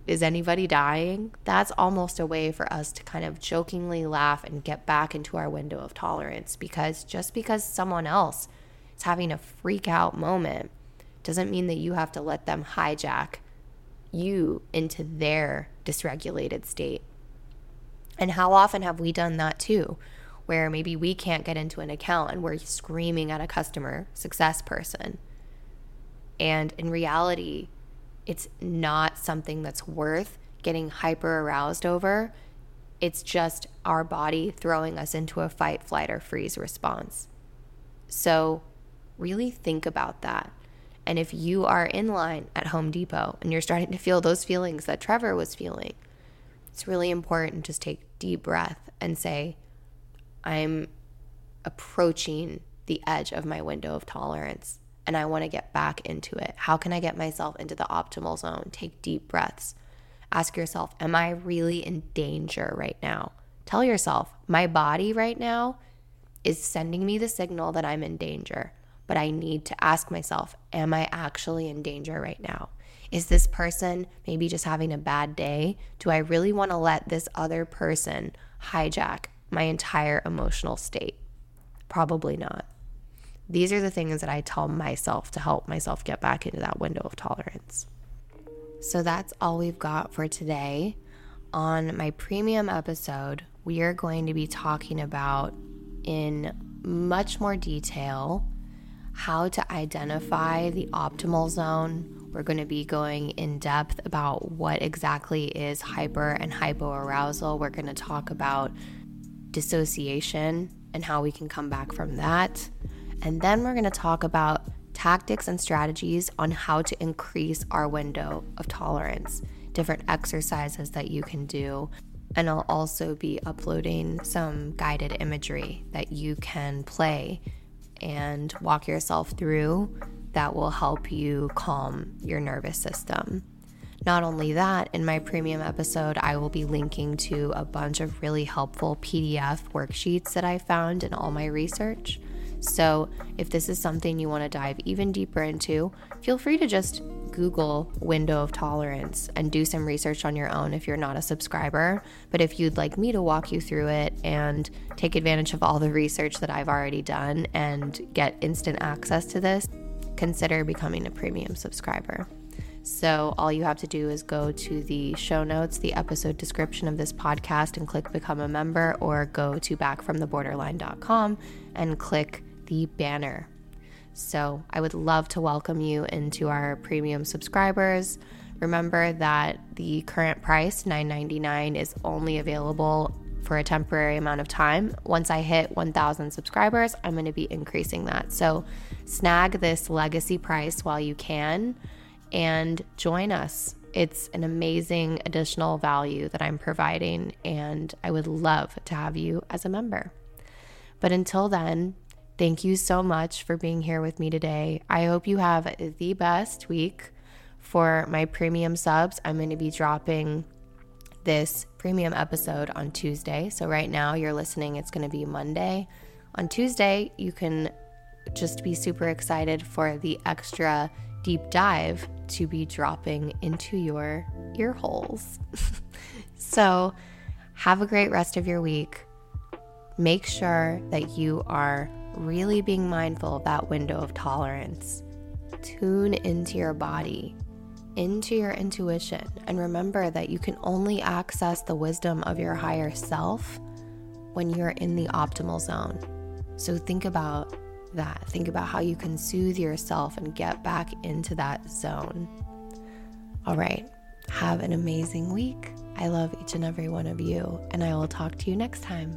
is anybody dying? That's almost a way for us to kind of jokingly laugh and get back into our window of tolerance because just because someone else is having a freak out moment doesn't mean that you have to let them hijack you into their dysregulated state. And how often have we done that too? Where maybe we can't get into an account and we're screaming at a customer success person. And in reality, it's not something that's worth getting hyper aroused over. It's just our body throwing us into a fight, flight, or freeze response. So, really think about that. And if you are in line at Home Depot and you're starting to feel those feelings that Trevor was feeling, it's really important to just take deep breath and say, I'm approaching the edge of my window of tolerance and I want to get back into it. How can I get myself into the optimal zone? Take deep breaths. Ask yourself, am I really in danger right now? Tell yourself, my body right now is sending me the signal that I'm in danger, but I need to ask myself, am I actually in danger right now? Is this person maybe just having a bad day? Do I really want to let this other person hijack my entire emotional state? Probably not. These are the things that I tell myself to help myself get back into that window of tolerance. So that's all we've got for today. On my premium episode, we are going to be talking about in much more detail how to identify the optimal zone. We're going to be going in depth about what exactly is hyper and hypoarousal. We're going to talk about dissociation and how we can come back from that. And then we're going to talk about tactics and strategies on how to increase our window of tolerance, different exercises that you can do. And I'll also be uploading some guided imagery that you can play and walk yourself through that will help you calm your nervous system. Not only that, in my premium episode, I will be linking to a bunch of really helpful PDF worksheets that I found in all my research. So, if this is something you want to dive even deeper into, feel free to just Google window of tolerance and do some research on your own if you're not a subscriber. But if you'd like me to walk you through it and take advantage of all the research that I've already done and get instant access to this, consider becoming a premium subscriber. So, all you have to do is go to the show notes, the episode description of this podcast, and click become a member, or go to backfromtheborderline.com and click the banner so I would love to welcome you into our premium subscribers. Remember that the current price, $9.99, is only available for a temporary amount of time. Once I hit 1,000 subscribers, I'm going to be increasing that. So snag this legacy price while you can and join us. It's an amazing additional value that I'm providing, and I would love to have you as a member. But until then, Thank you so much for being here with me today. I hope you have the best week for my premium subs. I'm going to be dropping this premium episode on Tuesday. So, right now, you're listening, it's going to be Monday. On Tuesday, you can just be super excited for the extra deep dive to be dropping into your ear holes. so, have a great rest of your week. Make sure that you are really being mindful of that window of tolerance. Tune into your body, into your intuition, and remember that you can only access the wisdom of your higher self when you're in the optimal zone. So think about that. Think about how you can soothe yourself and get back into that zone. All right, have an amazing week. I love each and every one of you, and I will talk to you next time.